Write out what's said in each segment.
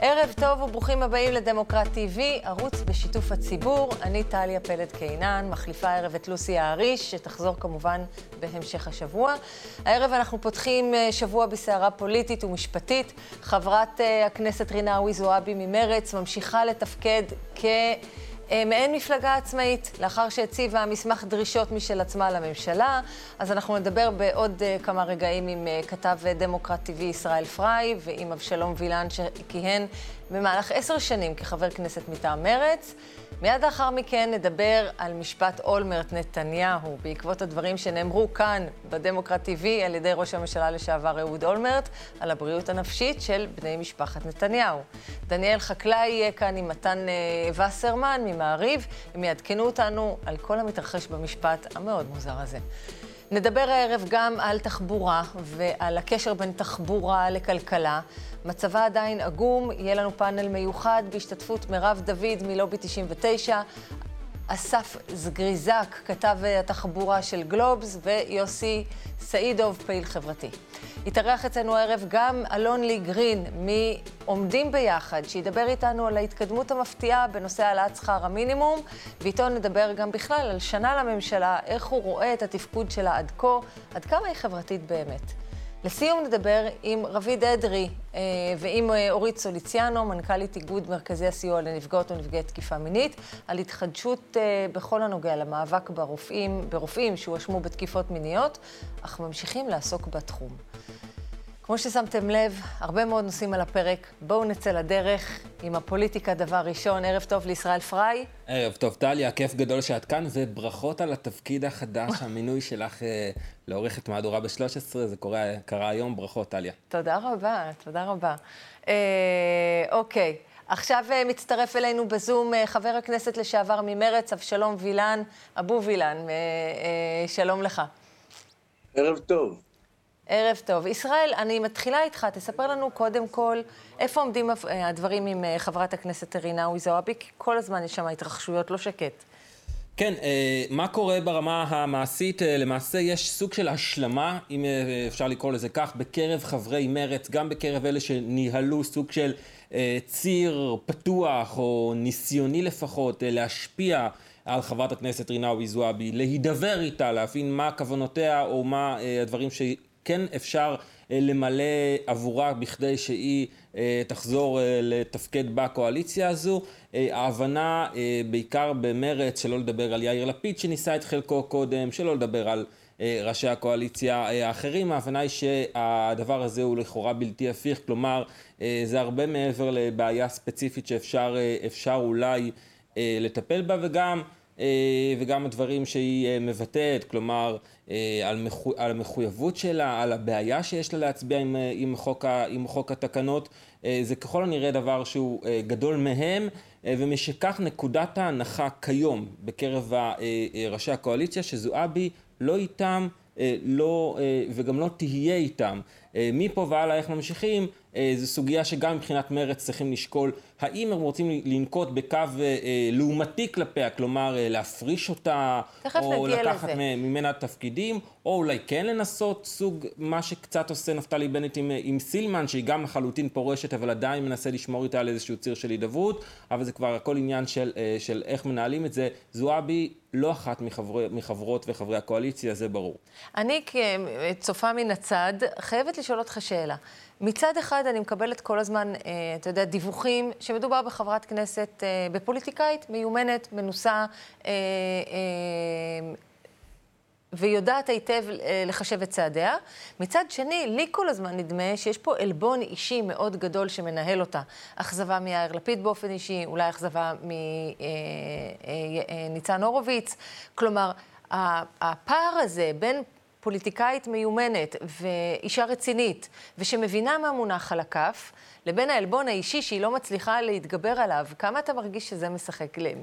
ערב טוב וברוכים הבאים לדמוקרט TV, ערוץ בשיתוף הציבור. אני טליה פלד קינן, מחליפה הערב את לוסי האריש, שתחזור כמובן בהמשך השבוע. הערב אנחנו פותחים אה, שבוע בסערה פוליטית ומשפטית. חברת אה, הכנסת רינאוי זועבי ממרץ ממשיכה לתפקד כ... אה, מעין מפלגה עצמאית, לאחר שהציבה מסמך דרישות משל עצמה לממשלה. אז אנחנו נדבר בעוד uh, כמה רגעים עם uh, כתב דמוקרט TV ישראל פריי ועם אבשלום וילן שכיהן במהלך עשר שנים כחבר כנסת מטעם מרץ. מיד לאחר מכן נדבר על משפט אולמרט נתניהו, בעקבות הדברים שנאמרו כאן בדמוקרט TV על ידי ראש הממשלה לשעבר אהוד אולמרט, על הבריאות הנפשית של בני משפחת נתניהו. דניאל חקלאי יהיה כאן עם מתן אה, וסרמן ממעריב, הם יעדכנו אותנו על כל המתרחש במשפט המאוד מוזר הזה. נדבר הערב גם על תחבורה ועל הקשר בין תחבורה לכלכלה. מצבה עדיין עגום, יהיה לנו פאנל מיוחד בהשתתפות מירב דוד מלובי 99, אסף זגריזק, כתב התחבורה של גלובס, ויוסי סעידוב, פעיל חברתי. יתארח אצלנו הערב גם אלון-לי גרין מ"עומדים ביחד", שידבר איתנו על ההתקדמות המפתיעה בנושא העלאת שכר המינימום, ואיתו נדבר גם בכלל על שנה לממשלה, איך הוא רואה את התפקוד שלה עד כה, עד כמה היא חברתית באמת. לסיום נדבר עם רביד אדרי אה, ועם אה, אורית סוליציאנו, מנכ"לית איגוד מרכזי הסיוע לנפגעות ונפגעי תקיפה מינית, על התחדשות אה, בכל הנוגע למאבק ברופאים, ברופאים שהואשמו בתקיפות מיניות, אך ממשיכים לעסוק בתחום. כמו ששמתם לב, הרבה מאוד נושאים על הפרק. בואו נצא לדרך עם הפוליטיקה דבר ראשון. ערב טוב לישראל פריי. ערב טוב, טליה, כיף גדול שאת כאן, וברכות על התפקיד החדש, המינוי שלך אה, לעורכת מהדורה ב-13, זה קורה, קרה היום, ברכות, טליה. תודה רבה, תודה רבה. אה, אוקיי, עכשיו אה, מצטרף אלינו בזום אה, חבר הכנסת לשעבר ממרץ, אבשלום וילן, אבו וילן, אה, אה, שלום לך. ערב טוב. ערב טוב. ישראל, אני מתחילה איתך, תספר לנו קודם כל איפה עומדים הדברים עם אה, חברת הכנסת רינאוי זועבי, כי כל הזמן יש שם התרחשויות, לא שקט. כן, אה, מה קורה ברמה המעשית? אה, למעשה יש סוג של השלמה, אם אפשר לקרוא לזה כך, בקרב חברי מרץ, גם בקרב אלה שניהלו סוג של ציר פתוח, או ניסיוני לפחות, להשפיע על חברת הכנסת רינאוי זועבי, להידבר איתה, להבין מה כוונותיה, או מה הדברים ש... כן אפשר אה, למלא עבורה בכדי שהיא אה, תחזור אה, לתפקד בקואליציה הזו. ההבנה בעיקר במרץ, שלא לדבר על יאיר לפיד שניסה את חלקו קודם, שלא לדבר על ראשי הקואליציה האחרים, ההבנה היא שהדבר הזה הוא לכאורה בלתי הפיך, כלומר זה הרבה מעבר לבעיה ספציפית שאפשר אולי לטפל בה וגם וגם הדברים שהיא אה, מבטאת, כלומר אה, על, מחו, על המחויבות שלה, על הבעיה שיש לה להצביע עם, עם, חוק, עם חוק התקנות, זה ככל הנראה דבר שהוא גדול מהם, ומשכך נקודת ההנחה כיום בקרב ראשי הקואליציה שזועבי לא איתם אה, לא, אה, וגם לא תהיה איתם. אה, מפה והלאה איך ממשיכים, זו סוגיה שגם מבחינת מרצ צריכים לשקול האם הם רוצים לנקוט בקו לעומתי כלפיה, כלומר להפריש אותה, או לקחת לזה. ממנה תפקידים, או אולי כן לנסות סוג, מה שקצת עושה נפתלי בנט עם, עם סילמן, שהיא גם לחלוטין פורשת, אבל עדיין מנסה לשמור איתה על איזשהו ציר של הידברות, אבל זה כבר הכל עניין של, של איך מנהלים את זה. זועבי לא אחת מחבר, מחברות וחברי הקואליציה, זה ברור. אני כצופה מן הצד, חייבת לשאול אותך שאלה. מצד אחד, אני מקבלת כל הזמן, אה, אתה יודע, דיווחים שמדובר בחברת כנסת, אה, בפוליטיקאית מיומנת, מנוסה, אה, ויודעת היטב לחשב את צעדיה. מצד שני, לי כל הזמן נדמה שיש פה עלבון אישי מאוד גדול שמנהל אותה. אכזבה מיאיר לפיד באופן אישי, אולי אכזבה מניצן הורוביץ. כלומר, הפער הזה בין פוליטיקאית מיומנת ואישה רצינית, ושמבינה מה מונח על הכף, לבין העלבון האישי שהיא לא מצליחה להתגבר עליו, כמה אתה מרגיש שזה משחק להם?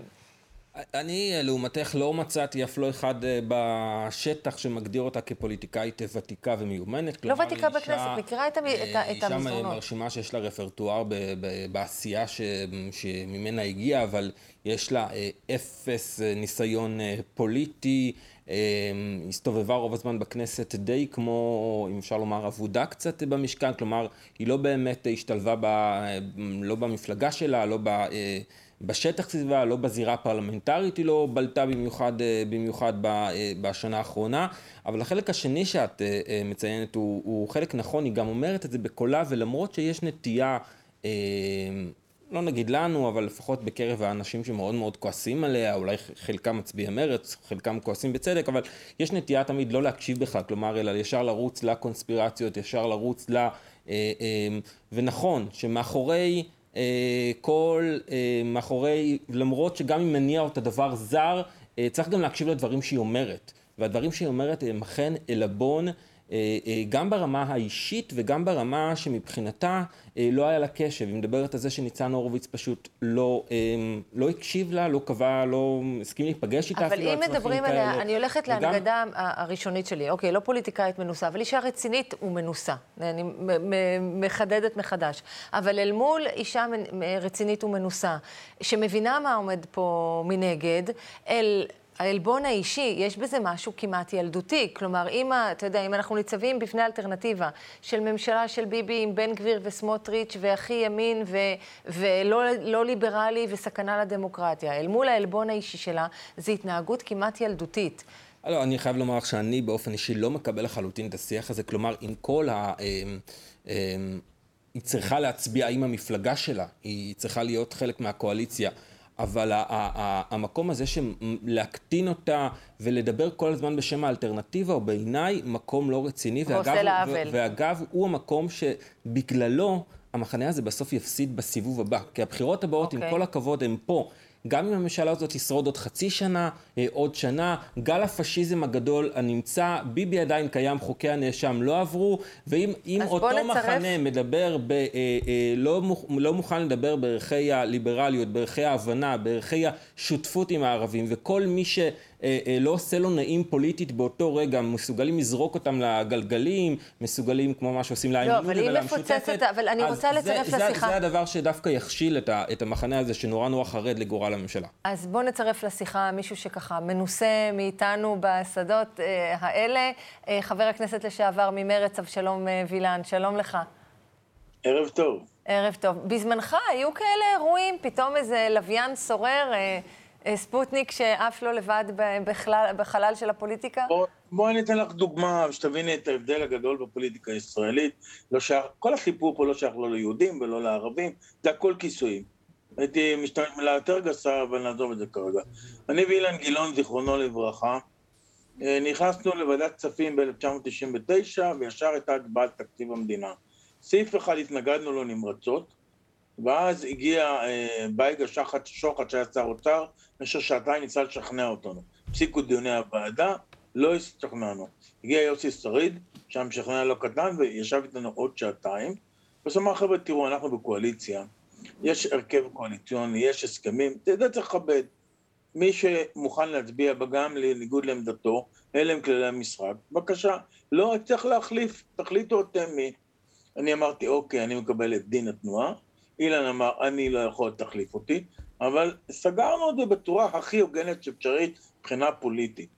אני, לעומתך, לא מצאתי אף לא אחד אה, בשטח שמגדיר אותה כפוליטיקאית ותיקה ומיומנת. לא ותיקה בכנסת, מכירה את, אה, את המזרונות. אישה מרשימה שיש לה רפרטואר בעשייה שממנה הגיעה, אבל יש לה אה, אפס ניסיון פוליטי. הסתובבה רוב הזמן בכנסת די כמו, אם אפשר לומר, אבודה קצת במשכן, כלומר, היא לא באמת השתלבה ב, לא במפלגה שלה, לא ב... בשטח סביבה, לא בזירה הפרלמנטרית היא לא בלטה במיוחד, אה, במיוחד אה, בשנה האחרונה, אבל החלק השני שאת אה, מציינת הוא, הוא חלק נכון, היא גם אומרת את זה בקולה, ולמרות שיש נטייה, לא נגיד לנו, אבל לפחות בקרב האנשים שמאוד מאוד כועסים עליה, אולי חלקם מצביעי מרץ, חלקם כועסים בצדק, אבל יש נטייה תמיד לא להקשיב בכלל, כלומר, אלא ישר לרוץ לקונספירציות, ישר לרוץ ל... ונכון, שמאחורי... אה, כל אה, מאחורי, למרות שגם אם מניע אותה דבר זר, אה, צריך גם להקשיב לדברים שהיא אומרת. והדברים שהיא אומרת הם אכן עלבון גם ברמה האישית וגם ברמה שמבחינתה אה, לא היה לה קשב. היא מדברת על זה שניצן הורוביץ פשוט לא, לא הקשיב לה, לא קבע, לא הסכים להיפגש איתה אפילו על צרכים כאלה. אבל אם מדברים עליה, אני הולכת וגם... להנגדה הראשונית שלי. אוקיי, לא פוליטיקאית מנוסה, אבל אישה רצינית ומנוסה. אני מחדדת מחדש. אבל אל מול אישה רצינית ומנוסה, שמבינה מה עומד פה מנגד, אל... העלבון האישי, יש בזה משהו כמעט ילדותי. כלומר, אם, אתה יודע, אם אנחנו ניצבים בפני אלטרנטיבה של ממשלה של ביבי עם בן גביר וסמוטריץ' והכי ימין ו, ולא לא ליברלי וסכנה לדמוקרטיה, אל מול העלבון האישי שלה, זו התנהגות כמעט ילדותית. לא, אני חייב לומר לך שאני באופן אישי לא מקבל לחלוטין את השיח הזה. כלומר, עם כל ה... אמ, אמ, היא צריכה להצביע עם המפלגה שלה, היא צריכה להיות חלק מהקואליציה. אבל המקום הזה של להקטין אותה ולדבר כל הזמן בשם האלטרנטיבה, הוא בעיניי מקום לא רציני. הוא עושה לה עוול. ואגב, הוא המקום שבגללו המחנה הזה בסוף יפסיד בסיבוב הבא. כי הבחירות הבאות, okay. עם אוקיי. כל הכבוד, הן פה. גם אם הממשלה הזאת תשרוד עוד חצי שנה, אה, עוד שנה, גל הפשיזם הגדול הנמצא, ביבי עדיין קיים, חוקי הנאשם לא עברו, ואם אותו נצרף... מחנה מדבר, ב, אה, אה, לא, מוכ, לא מוכן לדבר בערכי הליברליות, בערכי ההבנה, בערכי השותפות עם הערבים, וכל מי ש... אה, אה, לא עושה לו נעים פוליטית באותו רגע, מסוגלים לזרוק אותם לגלגלים, מסוגלים כמו מה שעושים לאיימן עודה ולמשותפת. לא, אבל היא מפוצצת, אבל אני רוצה לצרף זה, לשיחה. זה הדבר שדווקא יכשיל את, ה, את המחנה הזה, שנורא נורא חרד לגורל הממשלה. אז בואו נצרף לשיחה מישהו שככה מנוסה מאיתנו בשדות אה, האלה, אה, חבר הכנסת לשעבר ממרץ, אבשלום אה, וילן, שלום לך. ערב טוב. ערב טוב. בזמנך היו כאלה אירועים, פתאום איזה לוויין סורר, אה, ספוטניק שעף לו לבד בכלל, בחלל של הפוליטיקה? בואי בוא אני אתן לך דוגמה, שתביני את ההבדל הגדול בפוליטיקה הישראלית. לא שייך, כל הסיפור פה לא שייך לא ליהודים ולא לערבים, זה הכל כיסויים. הייתי משתמש במילה יותר גסה, אבל נעזוב את זה כרגע. אני ואילן גילאון, זיכרונו לברכה, אה, נכנסנו לוועדת כספים ב-1999, וישר הייתה הצבעת תקציב המדינה. סעיף אחד התנגדנו לו נמרצות, ואז הגיע אה, בייגה שחט שוחט שהיה שר אוצר, במשך שעתיים ניסה לשכנע אותנו. הפסיקו דיוני הוועדה, לא השתכנענו. הגיע יוסי שריד, שהיה משכנע לא קטן, וישב איתנו עוד שעתיים. בסוף אמר, חבר'ה, תראו, אנחנו בקואליציה, יש הרכב קואליציוני, יש הסכמים, את זה צריך לכבד. מי שמוכן להצביע גם לניגוד לעמדתו, אלה הם כללי המשחק, בבקשה. לא, צריך להחליף, תחליטו אתם מי. אני אמרתי, אוקיי, אני מקבל את דין התנועה, אילן אמר, אני לא יכול להחליף אותי, אבל סגרנו את זה בצורה הכי הוגנת שאפשרית מבחינה פוליטית.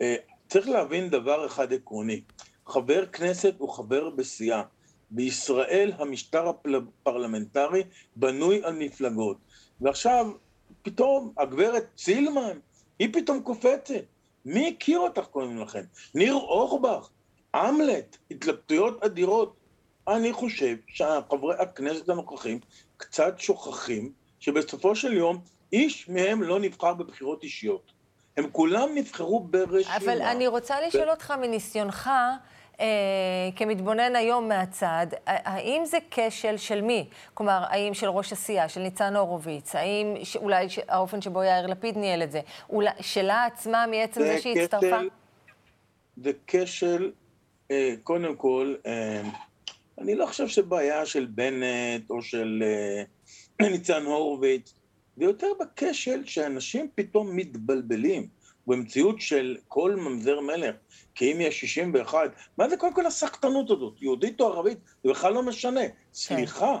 אה, צריך להבין דבר אחד עקרוני, חבר כנסת הוא חבר בסיעה. בישראל המשטר הפרלמנטרי בנוי על מפלגות. ועכשיו, פתאום הגברת סילמן, היא פתאום קופצת. מי הכיר אותך קודם לכן? ניר אורבך, אמלט, התלבטויות אדירות. אני חושב שחברי הכנסת הנוכחים קצת שוכחים שבסופו של יום איש מהם לא נבחר בבחירות אישיות. הם כולם נבחרו ברשימה. אבל אני רוצה לשאול. אותך מניסיונך, אה, כמתבונן היום מהצד, האם זה כשל של מי? כלומר, האם של ראש הסיעה, של ניצן הורוביץ? האם ש... אולי ש... האופן שבו יאיר לפיד ניהל את זה? אולי שלה עצמה מעצם זה, זה שהיא הצטרפה? זה כשל, אה, קודם כל, אה, אני לא חושב שבעיה של בנט או של אה, ניצן הורוביץ, ויותר בכשל שאנשים פתאום מתבלבלים במציאות של כל ממזר מלך, כי אם יש 61, מה זה קודם כל הסחטנות הזאת, יהודית או ערבית, זה בכלל לא משנה. כן. סליחה,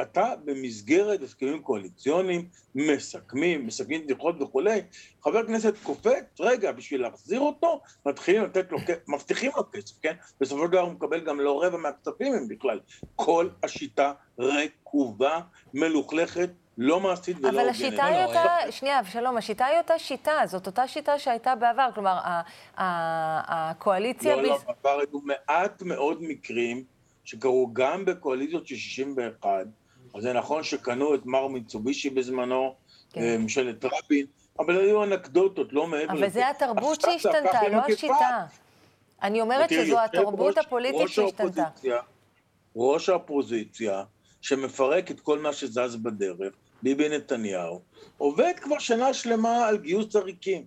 אתה במסגרת הסכמים קואליציוניים, מסכמים, מסכמים בדיחות וכולי, חבר כנסת קופץ, רגע, בשביל להחזיר אותו, מתחילים לתת לו, מבטיחים לו כסף, כן? בסופו של דבר הוא מקבל גם לא רבע מהכספים אם בכלל. כל השיטה רקובה, מלוכלכת, לא מעשית ולא הוגנת. אבל השיטה היא אותה, שנייה, אבשלום, השיטה היא אותה שיטה, זאת אותה שיטה שהייתה בעבר, כלומר, הקואליציה... לא, לא, בעבר היו מעט מאוד מקרים שקרו גם בקואליציות של 61, אז זה נכון שקנו את מר מיצובישי בזמנו, כן. אה, ממשלת רבין, אבל היו אנקדוטות, לא מעבר לזה. אבל זה התרבות שהשתנתה, לא השיטה. אני אומרת שזו התרבות הפוליטית שהשתנתה. ראש האופוזיציה, שמפרק את כל מה שזז בדרך, ביבי נתניהו, עובד כבר שנה שלמה על גיוס עריקים.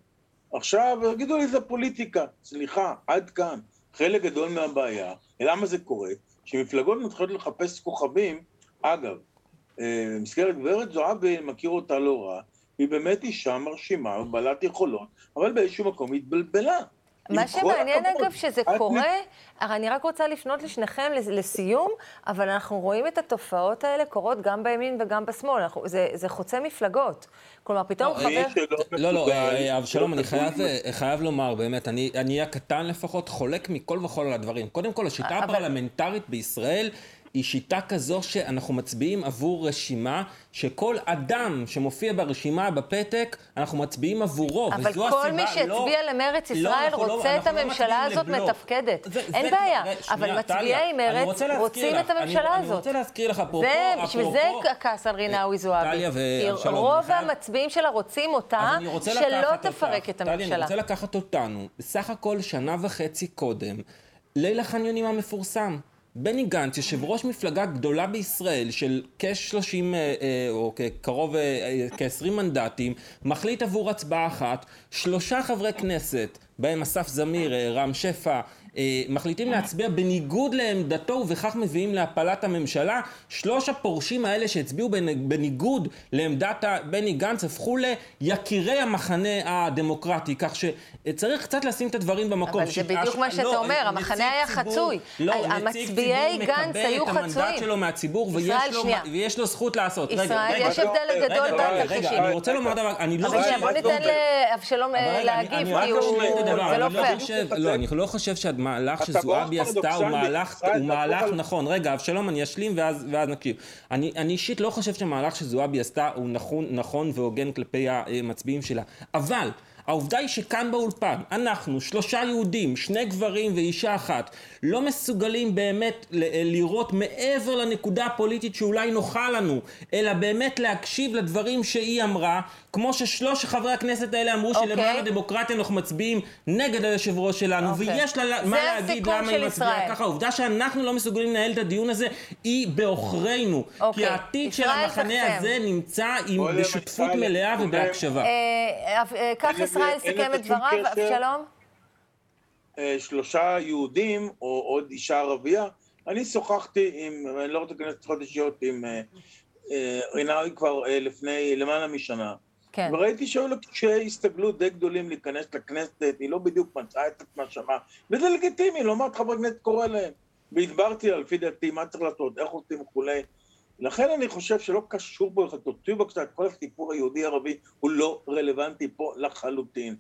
עכשיו, יגידו לי, זה פוליטיקה. סליחה, עד כאן. חלק גדול מהבעיה, למה זה קורה? שמפלגות מתחילות לחפש כוכבים, אגב, אה, מסגרת גברת זועבי, מכיר אותה לא רע, היא באמת אישה מרשימה, בעלת יכולות, אבל באיזשהו מקום היא התבלבלה. מה שמעניין אגב שזה קורה, הרי אני רק רוצה לפנות לשניכם לסיום, אבל אנחנו רואים את התופעות האלה קורות גם בימין וגם בשמאל, זה, זה חוצה מפלגות. כלומר, פתאום לא, חבר... לא, לא, אה, אבשלום, אני אה, חייב לומר, באמת, אני הקטן לפחות חולק מכל וכול על הדברים. קודם כל, השיטה הפרלמנטרית בישראל היא שיטה כזו שאנחנו מצביעים עבור רשימה, שכל אדם שמופיע ברשימה בפתק, אנחנו מצביעים עבורו, אבל כל מי שהצביע לא, למרץ לא, ישראל לא, רוצה לא, את הממשלה לא הזאת לבלוק. מתפקדת. זה, אין זה, בעיה, זה, אבל מצביעי מרץ רוצים לך, את הממשלה אני, הזאת. אני רוצה להזכיר לך, אפרופו... בשביל זה הכעס על רינאוי זועבי. כי רוב המצביעים שלה רוצים אותה, שלא תפרק את הממשלה. טלי, אני רוצה לקחת אותנו, בסך הכל שנה וחצי קודם, ליל החניונים המפורסם. בני גנץ, יושב ראש מפלגה גדולה בישראל של כ-30 אה, אה, או קרוב אה, כ-20 מנדטים, מחליט עבור הצבעה אחת, שלושה חברי כנסת, בהם אסף זמיר, רם שפע, מחליטים להצביע בניגוד לעמדתו ובכך מביאים להפלת הממשלה. שלוש הפורשים האלה שהצביעו בניגוד לעמדת בני גנץ הפכו ליקירי המחנה הדמוקרטי, כך שצריך קצת לשים את הדברים במקום. אבל זה בדיוק מה שאתה לא, אומר, המחנה היה חצוי. לא, נציג ציבור מקבל את המנדט שלו מהציבור ויש לו זכות לעשות. ישראל, יש הבדל גדול בין התרחישים. רגע, אני רוצה לומר דבר, אני לא חושב... אבל בוא ניתן לאבשלום להגיב, כי זה לא פייר. לא, אני לא חושב המהלך שזועבי עשתה הוא מהלך, הוא מהלך נכון. רגע, אבשלום, אני אשלים ואז, ואז נקשיב. אני, אני אישית לא חושב שהמהלך שזועבי עשתה הוא נכון, נכון והוגן כלפי המצביעים שלה. אבל... העובדה היא שכאן באולפן, אנחנו, שלושה יהודים, שני גברים ואישה אחת, לא מסוגלים באמת לראות מעבר לנקודה הפוליטית שאולי נוחה לנו, אלא באמת להקשיב לדברים שהיא אמרה, כמו ששלוש חברי הכנסת האלה אמרו okay. אוקיי. שלמען הדמוקרטיה אנחנו מצביעים נגד היושב ראש שלנו, okay. אוקיי. ויש לה מה להגיד למה היא מצביעה ככה. העובדה שאנחנו לא מסוגלים לנהל את הדיון הזה היא בעוכרינו. Okay. אוקיי. כי העתיד של המחנה הזה נמצא עם בשותפות מלאה ובהקשבה. אה, אה, כך ישראל סיכם את דבריו, אבשלום? אה, שלושה יהודים או עוד אישה ערבייה, אני שוחחתי עם, אני לא רוצה להיכנס לשיחות אישיות, עם רינאוי כבר לפני למעלה משנה. כן. וראיתי שהיו לה קשיי הסתגלות די גדולים להיכנס לכנסת, היא לא בדיוק מצאה את עצמה שמה, וזה לגיטימי, לא מעט חברי כנסת קורא להם. והסברתי לה לפי דעתי מה צריך לעשות, איך עושים וכולי. לכן אני חושב שלא קשור פה, תוציאו בבקשה את כל הסיפור היהודי-ערבי, הוא לא רלוונטי פה לחלוטין.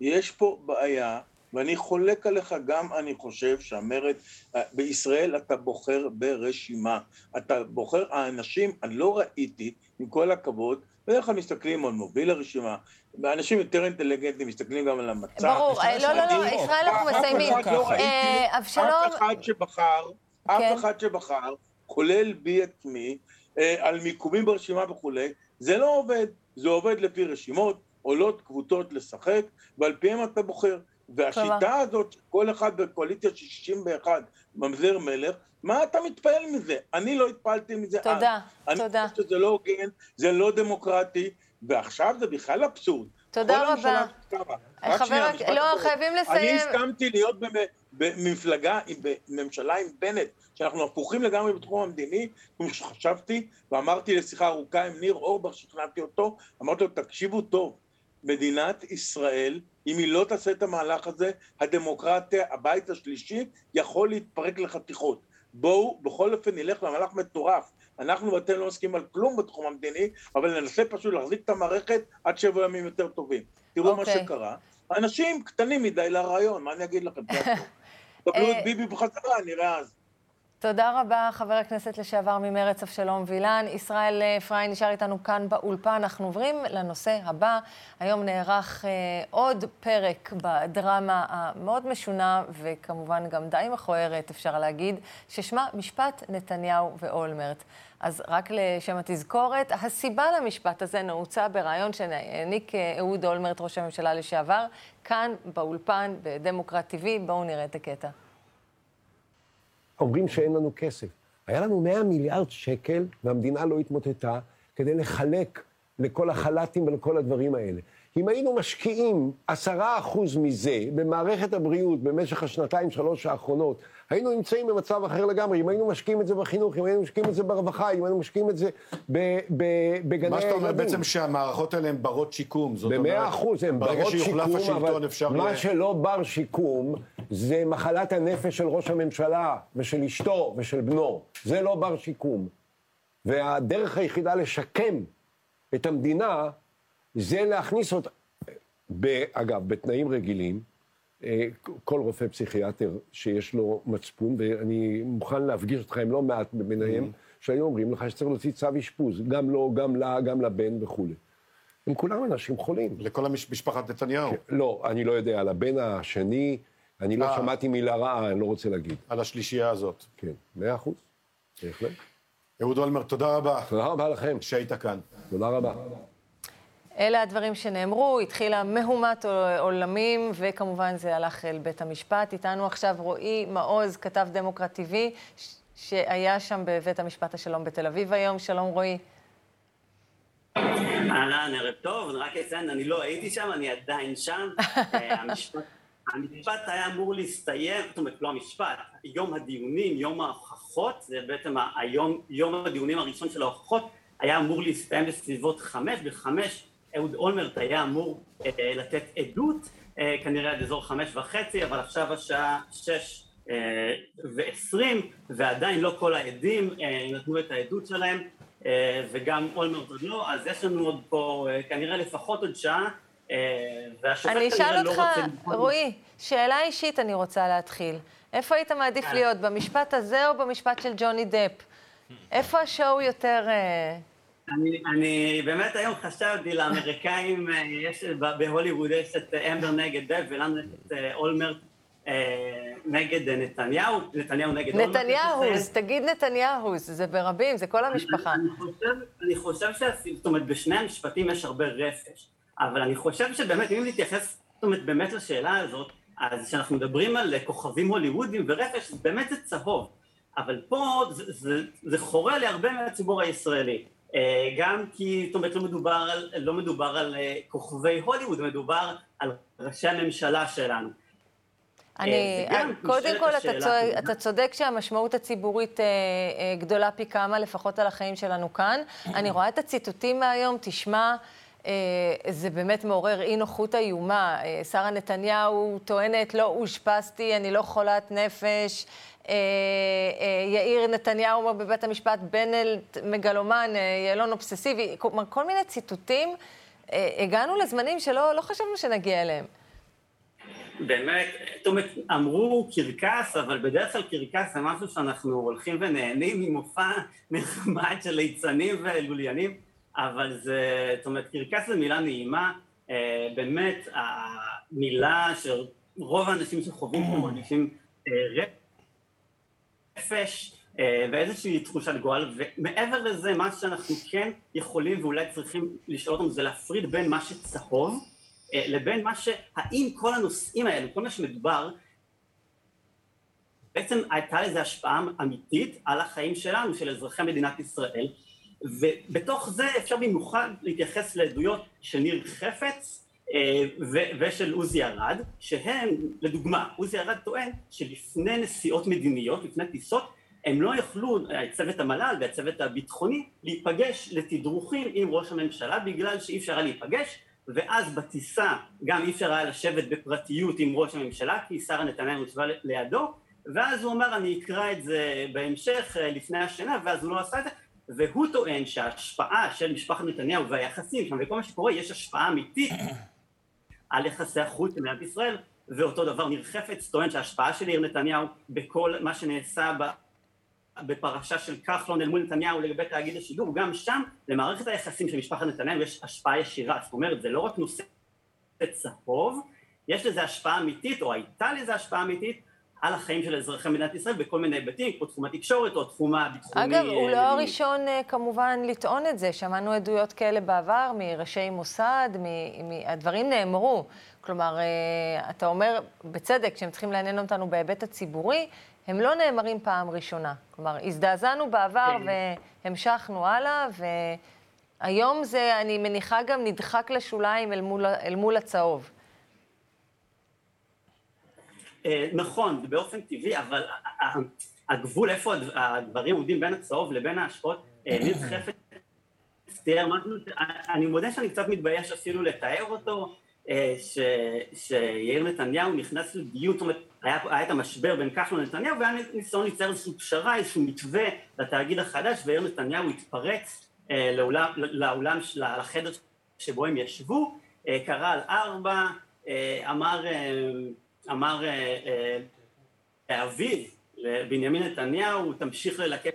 יש פה בעיה, ואני חולק עליך גם, אני חושב שהמרד, אה, בישראל אתה בוחר ברשימה. אתה בוחר, האנשים, אני לא ראיתי, עם כל הכבוד, בדרך כלל מסתכלים על מוביל הרשימה, ואנשים יותר אינטליגנטים מסתכלים גם על המצב. ברור, לא, לא, לא, ישראל אנחנו מסיימים. אה, אבשלום... אף אחד שבחר, אף כן. אחד שבחר, כולל בי עצמי, אה, על מיקומים ברשימה וכולי, זה לא עובד. זה עובד לפי רשימות, עולות קבוצות לשחק, ועל פיהם אתה בוחר. והשיטה הזאת, כל אחד בקואליציה של 61 ממזר מלך, מה אתה מתפעל מזה? אני לא התפעלתי מזה תודה, אז. תודה. אני חושב שזה לא הוגן, זה לא דמוקרטי, ועכשיו זה בכלל אבסורד. תודה רבה. חבר... לא, חייבים לסיים. אני הסכמתי להיות במפלגה, בממשלה עם בנט, שאנחנו הפוכים לגמרי בתחום המדיני, חשבתי ואמרתי לשיחה ארוכה עם ניר אורבך, שכנעתי אותו, אמרתי לו, תקשיבו טוב, מדינת ישראל, אם היא לא תעשה את המהלך הזה, הדמוקרטיה, הבית השלישי, יכול להתפרק לחתיכות. בואו בכל אופן נלך למהלך מטורף. אנחנו ואתם לא מסכימים על כלום בתחום המדיני, אבל ננסה פשוט להחזיק את המערכת עד שבוע ימים יותר טובים. תראו okay. מה אוקיי. שקרה. אנשים קטנים מדי לרעיון, מה אני אגיד לכם? קבלו את אה, ביבי בחזרה, נראה אז. תודה רבה, חבר הכנסת לשעבר ממרץ אבשלום וילן. ישראל אה, פריי נשאר איתנו כאן באולפן. אנחנו עוברים לנושא הבא. היום נערך אה, עוד פרק בדרמה המאוד משונה, וכמובן גם די מכוערת, אפשר להגיד, ששמה משפט נתניהו ואולמרט. אז רק לשם התזכורת, הסיבה למשפט הזה נעוצה בריאיון שהעניק אה, אהוד אולמרט, ראש הממשלה לשעבר, כאן באולפן, בדמוקרט TV. בואו נראה את הקטע. אומרים שאין לנו כסף. היה לנו 100 מיליארד שקל, והמדינה לא התמוטטה, כדי לחלק לכל החל"תים ולכל הדברים האלה. אם היינו משקיעים עשרה אחוז מזה במערכת הבריאות במשך השנתיים, שלוש האחרונות, היינו נמצאים במצב אחר לגמרי. אם היינו משקיעים את זה בחינוך, אם היינו משקיעים את זה ברווחה, אם היינו משקיעים את זה בגני הילדים. מה שאתה אומר בעצם שהמערכות האלה הן ברות שיקום. במאה אחוז, הן ברות שיקום, אבל מה שלא בר שיקום זה מחלת הנפש של ראש הממשלה ושל אשתו ושל בנו. זה לא בר שיקום. והדרך היחידה לשקם את המדינה זה להכניס אותה, אגב, בתנאים רגילים, אה, כל רופא פסיכיאטר שיש לו מצפון, ואני מוכן להפגיש אותך עם לא מעט ביניהם, mm-hmm. שהיו אומרים לך שצריך להוציא צו אשפוז, גם לו, גם לה, גם לבן וכולי. הם כולם אנשים חולים. לכל המשפחת נתניהו. כן, לא, אני לא יודע, על הבן השני, אני לא אה. שמעתי מילה רעה, אני לא רוצה להגיד. על השלישייה הזאת. כן, מאה אחוז, בהחלט. אהוד אולמר, תודה רבה. תודה רבה לכם. שהיית כאן. תודה רבה. אלה הדברים שנאמרו, התחילה מהומת עולמים, וכמובן זה הלך אל בית המשפט. איתנו עכשיו רועי מעוז, כתב דמוקרט TV, שהיה שם בבית המשפט השלום בתל אביב היום. שלום רועי. אהלן, ערב טוב, רק אציין, אני לא הייתי שם, אני עדיין שם. אה, המשפט, המשפט היה אמור להסתיים, זאת אומרת, לא המשפט, יום הדיונים, יום ההוכחות, זה בעצם היום, יום הדיונים הראשון של ההוכחות, היה אמור להסתיים בסביבות חמש, בחמש אהוד אולמרט היה אמור אה, לתת עדות, אה, כנראה עד אזור חמש וחצי, אבל עכשיו השעה שש אה, ועשרים, ועדיין לא כל העדים אה, נתנו את העדות שלהם, אה, וגם אולמרט עוד לא, אז יש לנו עוד פה אה, כנראה לפחות עוד שעה. אה, לא. אני אשאל אותך, רועי, שאלה אישית אני רוצה להתחיל. איפה היית מעדיף. להיות, במשפט הזה או במשפט של ג'וני דפ? איפה השואו יותר... אני, אני באמת היום חשבתי, לאמריקאים אה, יש, בהוליווד יש את אמבר נגד דב, ולנו יש את אה, אולמרט אה, נגד נתניהו, נתניהו נגד אולמרט. נתניהו, תגיד נתניהו, זה ברבים, זה כל המשפחה. אני, אני חושב, אני חושב ש... זאת אומרת, בשני המשפטים יש הרבה רפש, אבל אני חושב שבאמת, אם נתייחס, זאת אומרת, באמת לשאלה הזאת, אז כשאנחנו מדברים על כוכבים הוליוודים ורפש, באמת זה צהוב. אבל פה זה, זה, זה חורה להרבה מהציבור הישראלי. אה, גם כי, זאת אומרת, לא מדובר על, לא מדובר על אה, כוכבי הוליווד, מדובר על ראשי הממשלה שלנו. אני, אה, קודם כל, אתה צודק, אתה צודק שהמשמעות הציבורית אה, אה, גדולה פי כמה, לפחות על החיים שלנו כאן. אני רואה את הציטוטים מהיום, תשמע, זה באמת מעורר אי נוחות איומה. אה, שרה נתניהו טוענת, לא אושפזתי, אני לא חולת נפש. אה, אה, יאיר נתניהו אומר בבית המשפט, בנט מגלומן, אה, יעלון אובססיבי, כלומר, כל מיני ציטוטים. הגענו לזמנים שלא לא חשבנו שנגיע אליהם. באמת, זאת אומרת, אמרו קרקס, אבל בדרך כלל קרקס זה משהו שאנחנו הולכים ונהנים ממופע נחמד של ליצנים ולוליינים, אבל זה, זאת אומרת, קרקס זה מילה נעימה, באמת, המילה שרוב האנשים שחווים פה מרגישים נפש אה, ואיזושהי תחושת גועל, ומעבר לזה, מה שאנחנו כן יכולים ואולי צריכים לשאול אותנו זה להפריד בין מה שצהוב אה, לבין מה ש... האם כל הנושאים האלו, כל מה שמדובר, בעצם הייתה לזה השפעה אמיתית על החיים שלנו, של אזרחי מדינת ישראל, ובתוך זה אפשר במיוחד להתייחס לעדויות של ניר חפץ, ושל עוזי ארד, שהם, לדוגמה, עוזי ארד טוען שלפני נסיעות מדיניות, לפני טיסות, הם לא יכלו, צוות המל"ל והצוות הביטחוני, להיפגש לתדרוכים עם ראש הממשלה בגלל שאי אפשר היה להיפגש ואז בטיסה גם אי אפשר היה לשבת בפרטיות עם ראש הממשלה כי שרה נתניהו הוצבה לידו ואז הוא אמר אני אקרא את זה בהמשך לפני השינה ואז הוא לא עשה את זה והוא טוען שההשפעה של משפחת נתניהו והיחסים שם וכל מה שקורה יש השפעה אמיתית על יחסי החוץ של מדינת ישראל ואותו דבר ניר חפץ טוען שההשפעה של יאיר נתניהו בכל מה שנעשה בפרשה של כחלון אל מול נתניהו לגבי תאגיד השידור, גם שם למערכת היחסים של משפחת נתניהו יש השפעה ישירה, זאת אומרת זה לא רק נושא צהוב, יש לזה השפעה אמיתית או הייתה לזה השפעה אמיתית על החיים של אזרחי מדינת ישראל בכל מיני היבטים, כמו תחום התקשורת או תחום הביטחוני. אגב, הוא לא הראשון כמובן לטעון את זה, שמענו עדויות כאלה בעבר מראשי מוסד, הדברים נאמרו. כלומר, אתה אומר, בצדק, שהם צריכים לעניין אותנו בהיבט הציבורי, הם לא נאמרים פעם ראשונה. כלומר, הזדעזענו בעבר כן. והמשכנו הלאה, והיום זה, אני מניחה, גם נדחק לשוליים אל מול, אל מול הצהוב. נכון, באופן טבעי, אבל הגבול, איפה הדברים עומדים בין הצהוב לבין ההשפעות, נדחפת, תראה, אני מודה שאני קצת מתבייש אפילו לתאר אותו, שיאיר נתניהו נכנס לדיון, זאת אומרת, היה, את המשבר בין כחלון לנתניהו והיה ניסיון ליצור איזושהי פשרה, איזשהו מתווה לתאגיד החדש ויאיר נתניהו התפרץ אה, לאולם, לחדר שבו הם ישבו, אה, קרא על ארבע, אה, אמר, אה, אמר אה, אה, אביו לבנימין נתניהו, תמשיך ללקט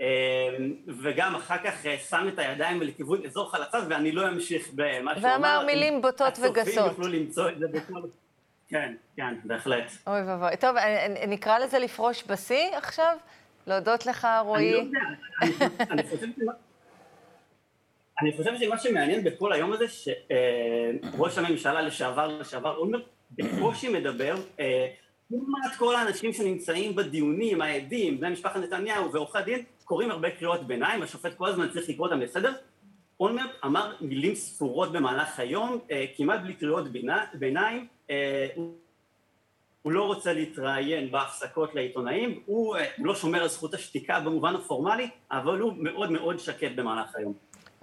אמ, וגם אחר כך אה, שם את הידיים לכיוון אזור חלציו, ואני לא אמשיך במה שהוא אמר. ואמר מילים בוטות וגסות. הצופים יוכלו למצוא את זה בכל... כן, כן, בהחלט. אוי ואבוי. טוב, אה, אה, נקרא לזה לפרוש בשיא עכשיו? להודות לך, רועי. אני לא יודע. אני חושב אני חושב שמה שמעניין בכל היום הזה, שראש הממשלה לשעבר, לשעבר אולמרט, בקושי מדבר, כמעט כל האנשים שנמצאים בדיונים, העדים, בני משפחת נתניהו ועורכי הדין, קוראים הרבה קריאות ביניים, השופט כל הזמן צריך לקרוא אותם לסדר. אולמרט אמר מילים ספורות במהלך היום, אה, כמעט בלי קריאות ביניים, אה, הוא לא רוצה להתראיין בהפסקות לעיתונאים, אה, הוא לא שומר על זכות השתיקה במובן הפורמלי, אבל הוא מאוד מאוד שקט במהלך היום.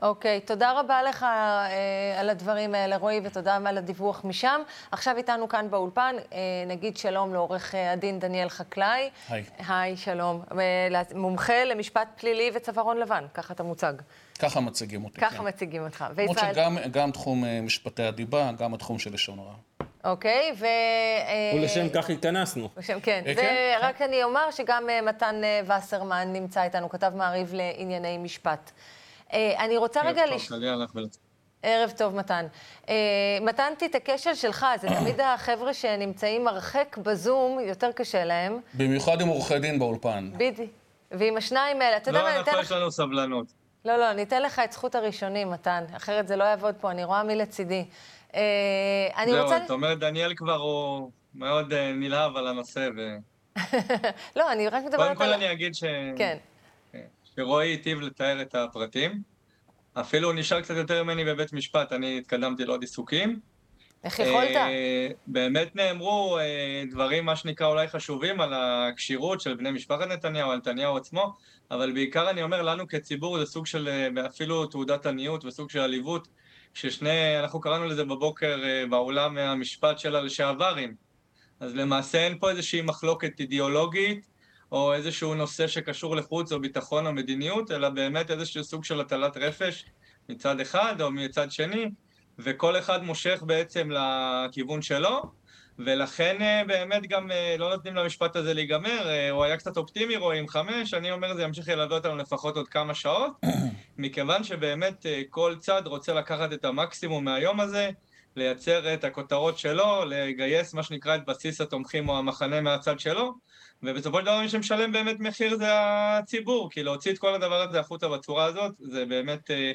אוקיי, okay, תודה רבה לך אה, על הדברים האלה, רועי, ותודה על הדיווח משם. עכשיו איתנו כאן באולפן, אה, נגיד שלום לעורך הדין דניאל חקלאי. היי. היי, שלום. אה, מומחה למשפט פלילי וצווארון לבן, ככה אתה מוצג. ככה מציגים אותי, ככה כן. מציגים אותך. למרות וישראל... שגם תחום אה, משפטי הדיבה, גם התחום של לשון הרע. אוקיי, ו... אה, ולשם כך התכנסנו. לשם, כן. אה, כן. ורק אני אומר שגם אה, מתן אה, וסרמן נמצא איתנו, כתב מעריב לענייני משפט. אה, אני רוצה רגע... לש... ערב טוב, מתן. Uh, מתן, תתעקש על שלך, זה תמיד החבר'ה שנמצאים הרחק בזום, יותר קשה להם. במיוחד עם עורכי דין באולפן. בדיוק. ועם השניים האלה, אתה יודע מה, אני אתן לך... לא, אנחנו יש לנו סבלנות. לא, לא, ניתן לך את זכות הראשונים, מתן, אחרת זה לא יעבוד פה, אני רואה מי לצידי. Uh, אני זהו, רוצה... זאת אומרת, דניאל כבר הוא מאוד uh, נלהב על הנושא, ו... לא, אני רק מדברת על... קודם כל אני אגיד ש... כן. שרועי היטיב לתאר את הפרטים. אפילו נשאר קצת יותר ממני בבית משפט, אני התקדמתי לעוד עיסוקים. איך יכולת? אה, באמת נאמרו אה, דברים, מה שנקרא, אולי חשובים על הכשירות של בני משפחת נתניהו, על נתניהו עצמו, אבל בעיקר אני אומר, לנו כציבור זה סוג של אה, אפילו תעודת עניות וסוג של עליבות, ששני, אנחנו קראנו לזה בבוקר אה, באולם המשפט של הלשעברים. אז למעשה אין פה איזושהי מחלוקת אידיאולוגית, או איזשהו נושא שקשור לחוץ או ביטחון או מדיניות, אלא באמת איזשהו סוג של הטלת רפש מצד אחד או מצד שני, וכל אחד מושך בעצם לכיוון שלו, ולכן אה, באמת גם אה, לא נותנים למשפט הזה להיגמר, אה, הוא היה קצת אופטימי, רואים חמש, אני אומר זה ימשיך ללווה אותנו לפחות עוד כמה שעות, מכיוון שבאמת כל צד רוצה לקחת את המקסימום מהיום הזה, לייצר את הכותרות שלו, לגייס מה שנקרא את בסיס התומכים או המחנה מהצד שלו, ובסופו של דבר מי שמשלם באמת מחיר זה הציבור, כי להוציא את כל הדבר הזה החוצה בצורה הזאת, זה באמת אה,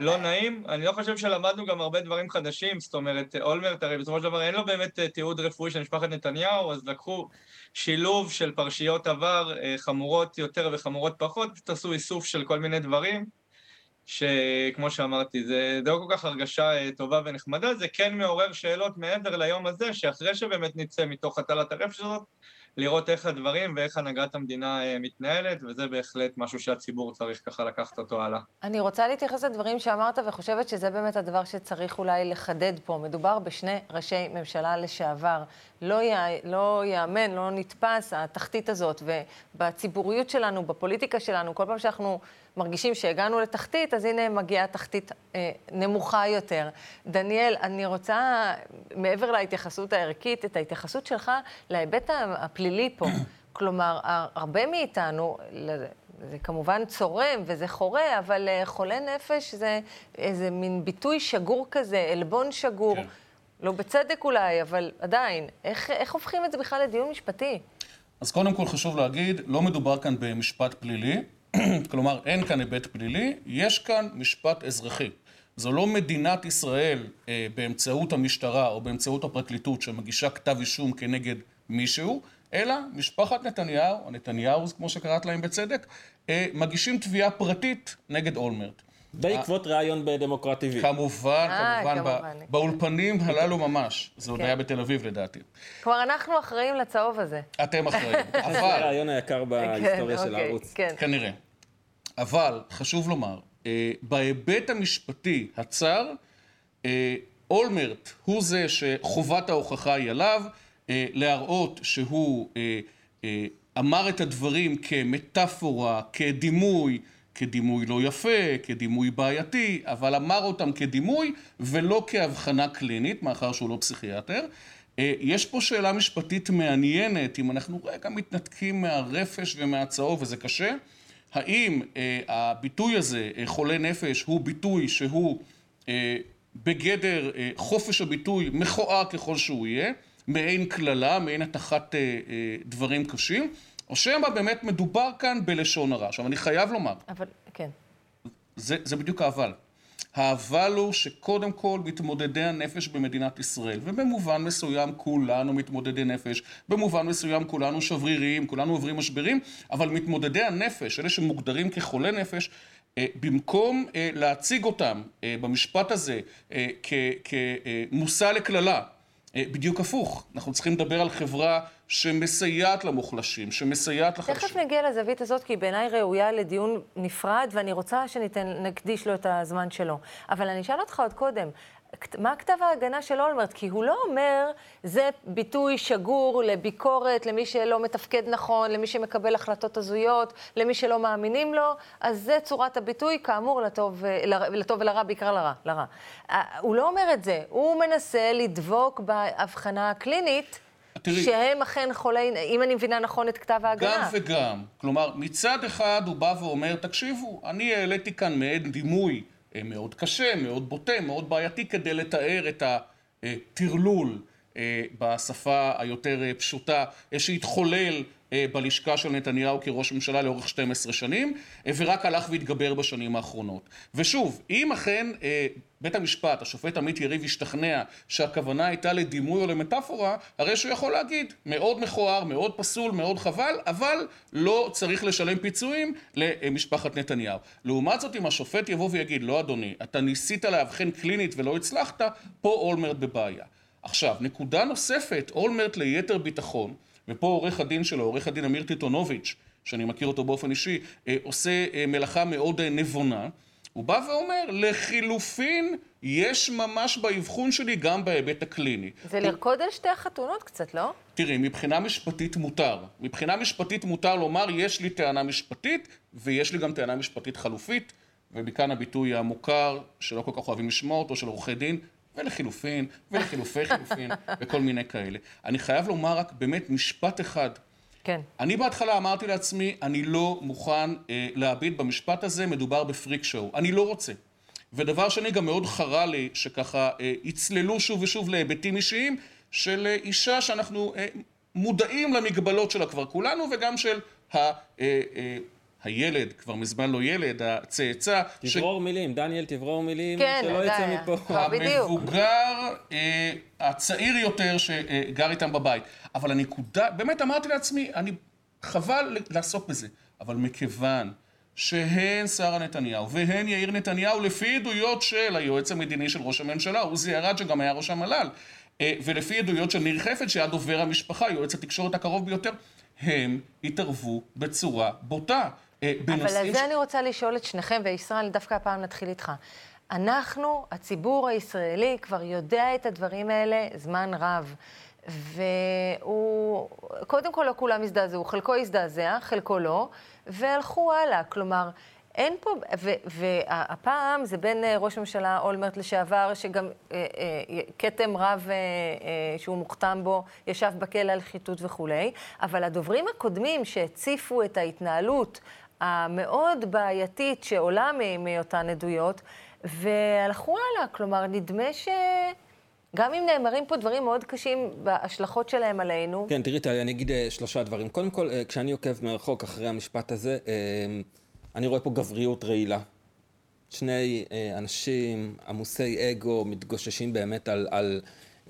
לא נעים. אני לא חושב שלמדנו גם הרבה דברים חדשים, זאת אומרת, אולמרט הרי בסופו של דבר אין לו באמת אה, תיעוד רפואי של משפחת נתניהו, אז לקחו שילוב של פרשיות עבר אה, חמורות יותר וחמורות פחות, פשוט עשו איסוף של כל מיני דברים. שכמו שאמרתי, זה, לא כל כך הרגשה טובה ונחמדה, זה כן מעורר שאלות מעבר ליום הזה, שאחרי שבאמת נצא מתוך הטלת הרפש הזאת, לראות איך הדברים ואיך הנהגת המדינה אה, מתנהלת, וזה בהחלט משהו שהציבור צריך ככה לקחת אותו הלאה. אני רוצה להתייחס לדברים שאמרת, וחושבת שזה באמת הדבר שצריך אולי לחדד פה. מדובר בשני ראשי ממשלה לשעבר. לא, י... לא ייאמן, לא נתפס התחתית הזאת, ובציבוריות שלנו, בפוליטיקה שלנו, כל פעם שאנחנו מרגישים שהגענו לתחתית, אז הנה מגיעה תחתית אה, נמוכה יותר. דניאל, אני רוצה, מעבר להתייחסות הערכית, את ההתייחסות שלך להיבט הפלילי פה. כלומר, הרבה מאיתנו, זה כמובן צורם וזה חורה, אבל אה, חולה נפש זה איזה מין ביטוי שגור כזה, עלבון שגור. כן. לא בצדק אולי, אבל עדיין. איך, איך הופכים את זה בכלל לדיון משפטי? אז קודם כל חשוב להגיד, לא מדובר כאן במשפט פלילי. כלומר, אין כאן היבט פלילי, יש כאן משפט אזרחי. זו לא מדינת ישראל אה, באמצעות המשטרה או באמצעות הפרקליטות שמגישה כתב אישום כנגד מישהו, אלא משפחת נתניהו, או נתניהו כמו שקראת להם בצדק, אה, מגישים תביעה פרטית נגד אולמרט. בעקבות ראיון בדמוקרט TV. כמובן, אה, כמובן, באולפנים הללו ממש. זה עוד כן. היה בתל אביב לדעתי. כלומר, אנחנו אחראים לצהוב הזה. אתם אחראים. אבל... זה הרעיון היקר בהיסטוריה של אוקיי, הערוץ. כן. כנראה. אבל חשוב לומר, אה, בהיבט המשפטי הצר, אה, אולמרט הוא זה שחובת ההוכחה היא עליו, אה, להראות שהוא אמר את הדברים כמטאפורה, כדימוי, כדימוי לא יפה, כדימוי בעייתי, אבל אמר אותם כדימוי ולא כהבחנה קלינית, מאחר שהוא לא פסיכיאטר. יש פה שאלה משפטית מעניינת, אם אנחנו רגע מתנתקים מהרפש ומהצהוב, וזה קשה. האם אה, הביטוי הזה, אה, חולה נפש, הוא ביטוי שהוא אה, בגדר חופש הביטוי מכוער ככל שהוא יהיה, מעין קללה, מעין אה, דברים קשים, או שמא באמת מדובר כאן בלשון הרע. עכשיו, אני חייב לומר... אבל, כן. זה, זה בדיוק האבל. האבל הוא שקודם כל מתמודדי הנפש במדינת ישראל, ובמובן מסוים כולנו מתמודדי נפש, במובן מסוים כולנו שבריריים, כולנו עוברים משברים, אבל מתמודדי הנפש, אלה שמוגדרים כחולי נפש, אה, במקום אה, להציג אותם אה, במשפט הזה כמושא לקללה, בדיוק הפוך, אנחנו צריכים לדבר על חברה שמסייעת למוחלשים, שמסייעת לחלשים. תכף נגיע לזווית הזאת, כי היא בעיניי ראויה לדיון נפרד, ואני רוצה שניתן, נקדיש לו את הזמן שלו. אבל אני אשאל אותך עוד קודם, מה כתב ההגנה של אולמרט? כי הוא לא אומר, זה ביטוי שגור לביקורת, למי שלא מתפקד נכון, למי שמקבל החלטות הזויות, למי שלא מאמינים לו, אז זה צורת הביטוי, כאמור, לטוב, לטוב ולרע, בעיקר לרע, לרע. אה, הוא לא אומר את זה, הוא מנסה לדבוק בהבחנה הקלינית. תראי, שהם אכן חולי, אם אני מבינה נכון את כתב ההגנה. גם וגם. כלומר, מצד אחד הוא בא ואומר, תקשיבו, אני העליתי כאן מעין דימוי מאוד קשה, מאוד בוטה, מאוד בעייתי, כדי לתאר את הטרלול אה, בשפה היותר אה, פשוטה. שהתחולל בלשכה של נתניהו כראש ממשלה לאורך 12 שנים, ורק הלך והתגבר בשנים האחרונות. ושוב, אם אכן בית המשפט, השופט עמית יריב, השתכנע שהכוונה הייתה לדימוי או למטאפורה, הרי שהוא יכול להגיד, מאוד מכוער, מאוד פסול, מאוד חבל, אבל לא צריך לשלם פיצויים למשפחת נתניהו. לעומת זאת, אם השופט יבוא ויגיד, לא אדוני, אתה ניסית לאבחן קלינית ולא הצלחת, פה אולמרט בבעיה. עכשיו, נקודה נוספת, אולמרט ליתר ביטחון, ופה עורך הדין שלו, עורך הדין אמיר טיטונוביץ', שאני מכיר אותו באופן אישי, אה, עושה אה, מלאכה מאוד אה, נבונה. הוא בא ואומר, לחילופין, יש ממש באבחון שלי גם בהיבט הקליני. זה לרקוד על שתי החתונות קצת, לא? תראי, מבחינה משפטית מותר. מבחינה משפטית מותר לומר, יש לי טענה משפטית, ויש לי גם טענה משפטית חלופית, ומכאן הביטוי המוכר, שלא כל כך אוהבים לשמוע אותו, של עורכי דין, ולחילופין, ולחילופי חילופין, וכל מיני כאלה. אני חייב לומר רק באמת משפט אחד. כן. אני בהתחלה אמרתי לעצמי, אני לא מוכן אה, להביט במשפט הזה, מדובר בפריק שואו. אני לא רוצה. ודבר שני, גם מאוד חרה לי שככה אה, יצללו שוב ושוב להיבטים אישיים של אה, אישה שאנחנו אה, מודעים למגבלות שלה כבר כולנו, וגם של ה... אה, אה, הילד, כבר מזמן לא ילד, הצאצא... תברור ש... מילים, דניאל, תברור מילים, כן, שלא יצא מפה. המבוגר אה, הצעיר יותר שגר איתם בבית. אבל הנקודה, באמת אמרתי לעצמי, אני חבל לעסוק בזה, אבל מכיוון שהן שרה נתניהו והן יאיר נתניהו, לפי עדויות של היועץ המדיני של ראש הממשלה, עוזי ארד שגם היה ראש המל"ל, אה, ולפי עדויות של ניר חפץ שהיה דובר המשפחה, יועץ התקשורת הקרוב ביותר, הם התערבו בצורה בוטה. אה, אבל על זה ש... אני רוצה לשאול את שניכם, וישראל, דווקא הפעם נתחיל איתך. אנחנו, הציבור הישראלי, כבר יודע את הדברים האלה זמן רב. והוא, קודם כל לא כולם הזדעזעו, חלקו הזדעזע, חלקו לא, והלכו הלאה. כלומר, אין פה, והפעם זה בין אה, ראש הממשלה אולמרט לשעבר, שגם אה, אה, כתם רב שהוא מוכתם בו, ישב בכלא על חיטוט וכולי, אבל הדוברים הקודמים שהציפו את ההתנהלות המאוד בעייתית שעולה מאותן עדויות, והלכו הלאה. כלומר, נדמה ש... גם אם נאמרים פה דברים מאוד קשים בהשלכות שלהם עלינו. כן, תראי, אני אגיד שלושה דברים. קודם כל, כשאני עוקב מרחוק אחרי המשפט הזה, אני רואה פה גבריות רעילה. שני אה, אנשים עמוסי אגו, מתגוששים באמת על... על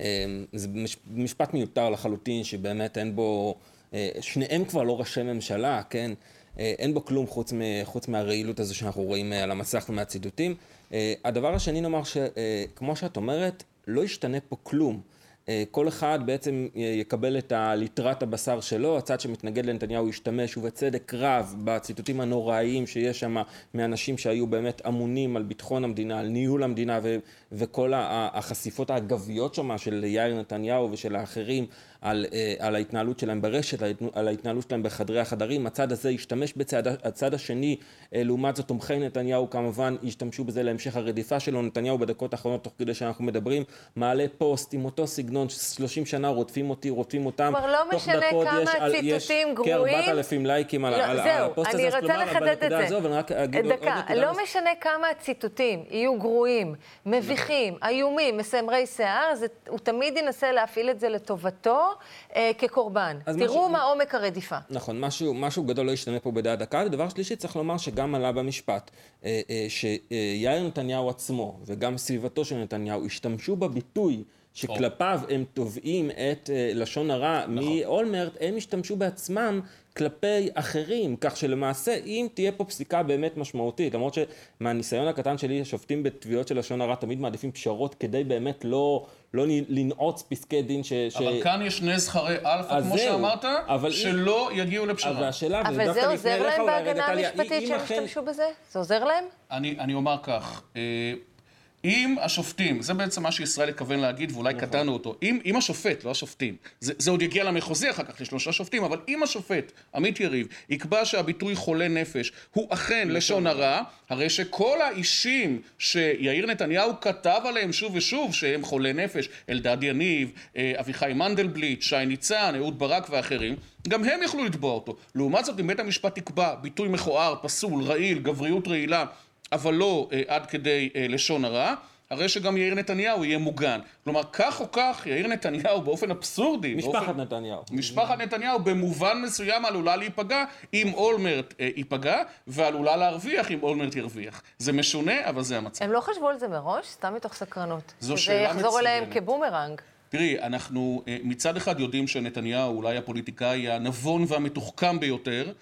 אה, זה מש, משפט מיותר לחלוטין, שבאמת אין בו... אה, שניהם כבר לא ראשי ממשלה, כן? אה, אין בו כלום חוץ, מ, חוץ מהרעילות הזו שאנחנו רואים אה, על המסך ומהציטוטים. אה, הדבר השני, נאמר שכמו שאת אומרת, לא ישתנה פה כלום. כל אחד בעצם יקבל את ליטרת הבשר שלו, הצד שמתנגד לנתניהו ישתמש ובצדק רב בציטוטים הנוראיים שיש שם מאנשים שהיו באמת אמונים על ביטחון המדינה, על ניהול המדינה ו- וכל החשיפות האגביות שם של יאיר נתניהו ושל האחרים על, אה, על ההתנהלות שלהם ברשת, על ההתנהלות שלהם בחדרי החדרים, הצד הזה ישתמש בצד, הצד השני, אה, לעומת זאת תומכי נתניהו כמובן ישתמשו בזה להמשך הרדיפה שלו, נתניהו בדקות האחרונות תוך כדי שאנחנו מדברים, מעלה פוסט עם אותו סגנון, 30 שנה רודפים אותי, רודפים אותם, כבר לא משנה כמה יש, ציטוטים גרועים, יש כ-4,000 לייקים על, לא, על, זהו, על הפוסט הזה, אני רוצה לחדד את זה, הזו, דקה, עוד לא משנה כמה הציטוטים יהיו גרועים, מביכים, איומים, מסמרי שיער, הוא תמיד ינסה להפעיל את זה לטובתו. אה, כקורבן. תראו משהו, מה עומק הרדיפה. נכון, משהו, משהו גדול לא ישתנה פה בדעת הקהל. דבר שלישי, צריך לומר שגם עלה במשפט, אה, אה, שיאיר נתניהו עצמו וגם סביבתו של נתניהו השתמשו בביטוי שכלפיו הם תובעים את אה, לשון הרע נכון. מאולמרט, הם השתמשו בעצמם כלפי אחרים, כך שלמעשה אם תהיה פה פסיקה באמת משמעותית, למרות שמהניסיון הקטן שלי השופטים בתביעות של לשון הרע תמיד מעדיפים פשרות כדי באמת לא, לא לנעוץ פסקי דין ש... אבל ש... כאן יש שני זכרי אלפא, כמו זהו, שאמרת, שלא י... יגיעו לפשרה. אבל השאלה, אבל זה עוזר להם בהגנה המשפטית שהם השתמשו בזה? זה עוזר להם? אני, אני אומר כך, אה, אם השופטים, זה בעצם מה שישראל התכוון להגיד ואולי נכון. קטענו אותו, אם, אם השופט, לא השופטים, זה, זה עוד יגיע למחוזי אחר כך לשלושה שופטים, אבל אם השופט, עמית יריב, יקבע שהביטוי חולה נפש הוא אכן נכון. לשון הרע, הרי שכל האישים שיאיר נתניהו כתב עליהם שוב ושוב שהם חולי נפש, אלדד יניב, אה, אביחי מנדלבליט, שי ניצן, אהוד ברק ואחרים, גם הם יכלו לתבוע אותו. לעומת זאת, אם בית המשפט יקבע ביטוי מכוער, פסול, רעיל, גבריות רעילה, אבל לא אה, עד כדי אה, לשון הרע, הרי שגם יאיר נתניהו יהיה מוגן. כלומר, כך או כך, יאיר נתניהו באופן אבסורדי... משפחת באופן, נתניהו. משפחת נתניהו במובן מסוים עלולה להיפגע אם אולמרט אה, ייפגע, ועלולה להרוויח אם אולמרט ירוויח. זה משונה, אבל זה המצב. הם לא חשבו על זה מראש? סתם מתוך סקרנות. זו שאלה מצוינת. זה יחזור אליהם כבומרנג. תראי, אנחנו מצד אחד יודעים שנתניהו אולי הפוליטיקאי הנבון והמתוחכם ביותר,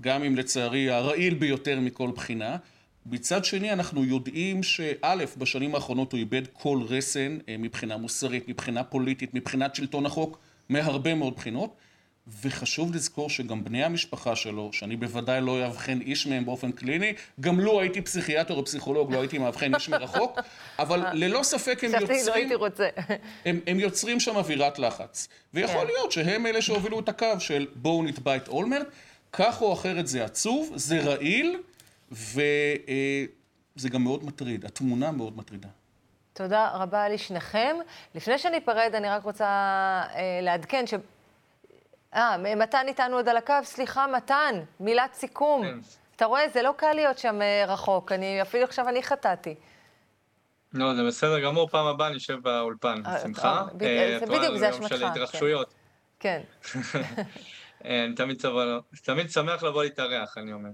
גם אם לצערי הרעיל ביותר מכל בחינה. מצד שני אנחנו יודעים שא', בשנים האחרונות הוא איבד כל רסן אה, מבחינה מוסרית, מבחינה פוליטית, מבחינת שלטון החוק, מהרבה מאוד בחינות. וחשוב לזכור שגם בני המשפחה שלו, שאני בוודאי לא אאבחן איש מהם באופן קליני, גם לו הייתי פסיכיאטר או פסיכולוג, לא הייתי מאבחן איש מרחוק, אבל ללא ספק הם יוצרים... לא הייתי רוצה. הם, הם יוצרים שם אווירת לחץ. ויכול כן. להיות שהם אלה שהובילו את הקו של בואו נתבע את אולמרט. כך או אחרת זה עצוב, זה רעיל, וזה גם מאוד מטריד, התמונה מאוד מטרידה. תודה רבה לשניכם. לפני שניפרד, אני רק רוצה אה, לעדכן ש... אה, מתן איתנו עוד על הקו? סליחה, מתן, מילת סיכום. כן. אתה רואה, זה לא קל להיות שם אה, רחוק, אני, אפילו עכשיו אני חטאתי. לא, זה בסדר גמור, פעם הבאה נשב באולפן, אה, בשמחה. זה בדיוק, זה אשמתך. של התרחשויות. כן. אני תמיד שמח לבוא להתארח, אני אומר.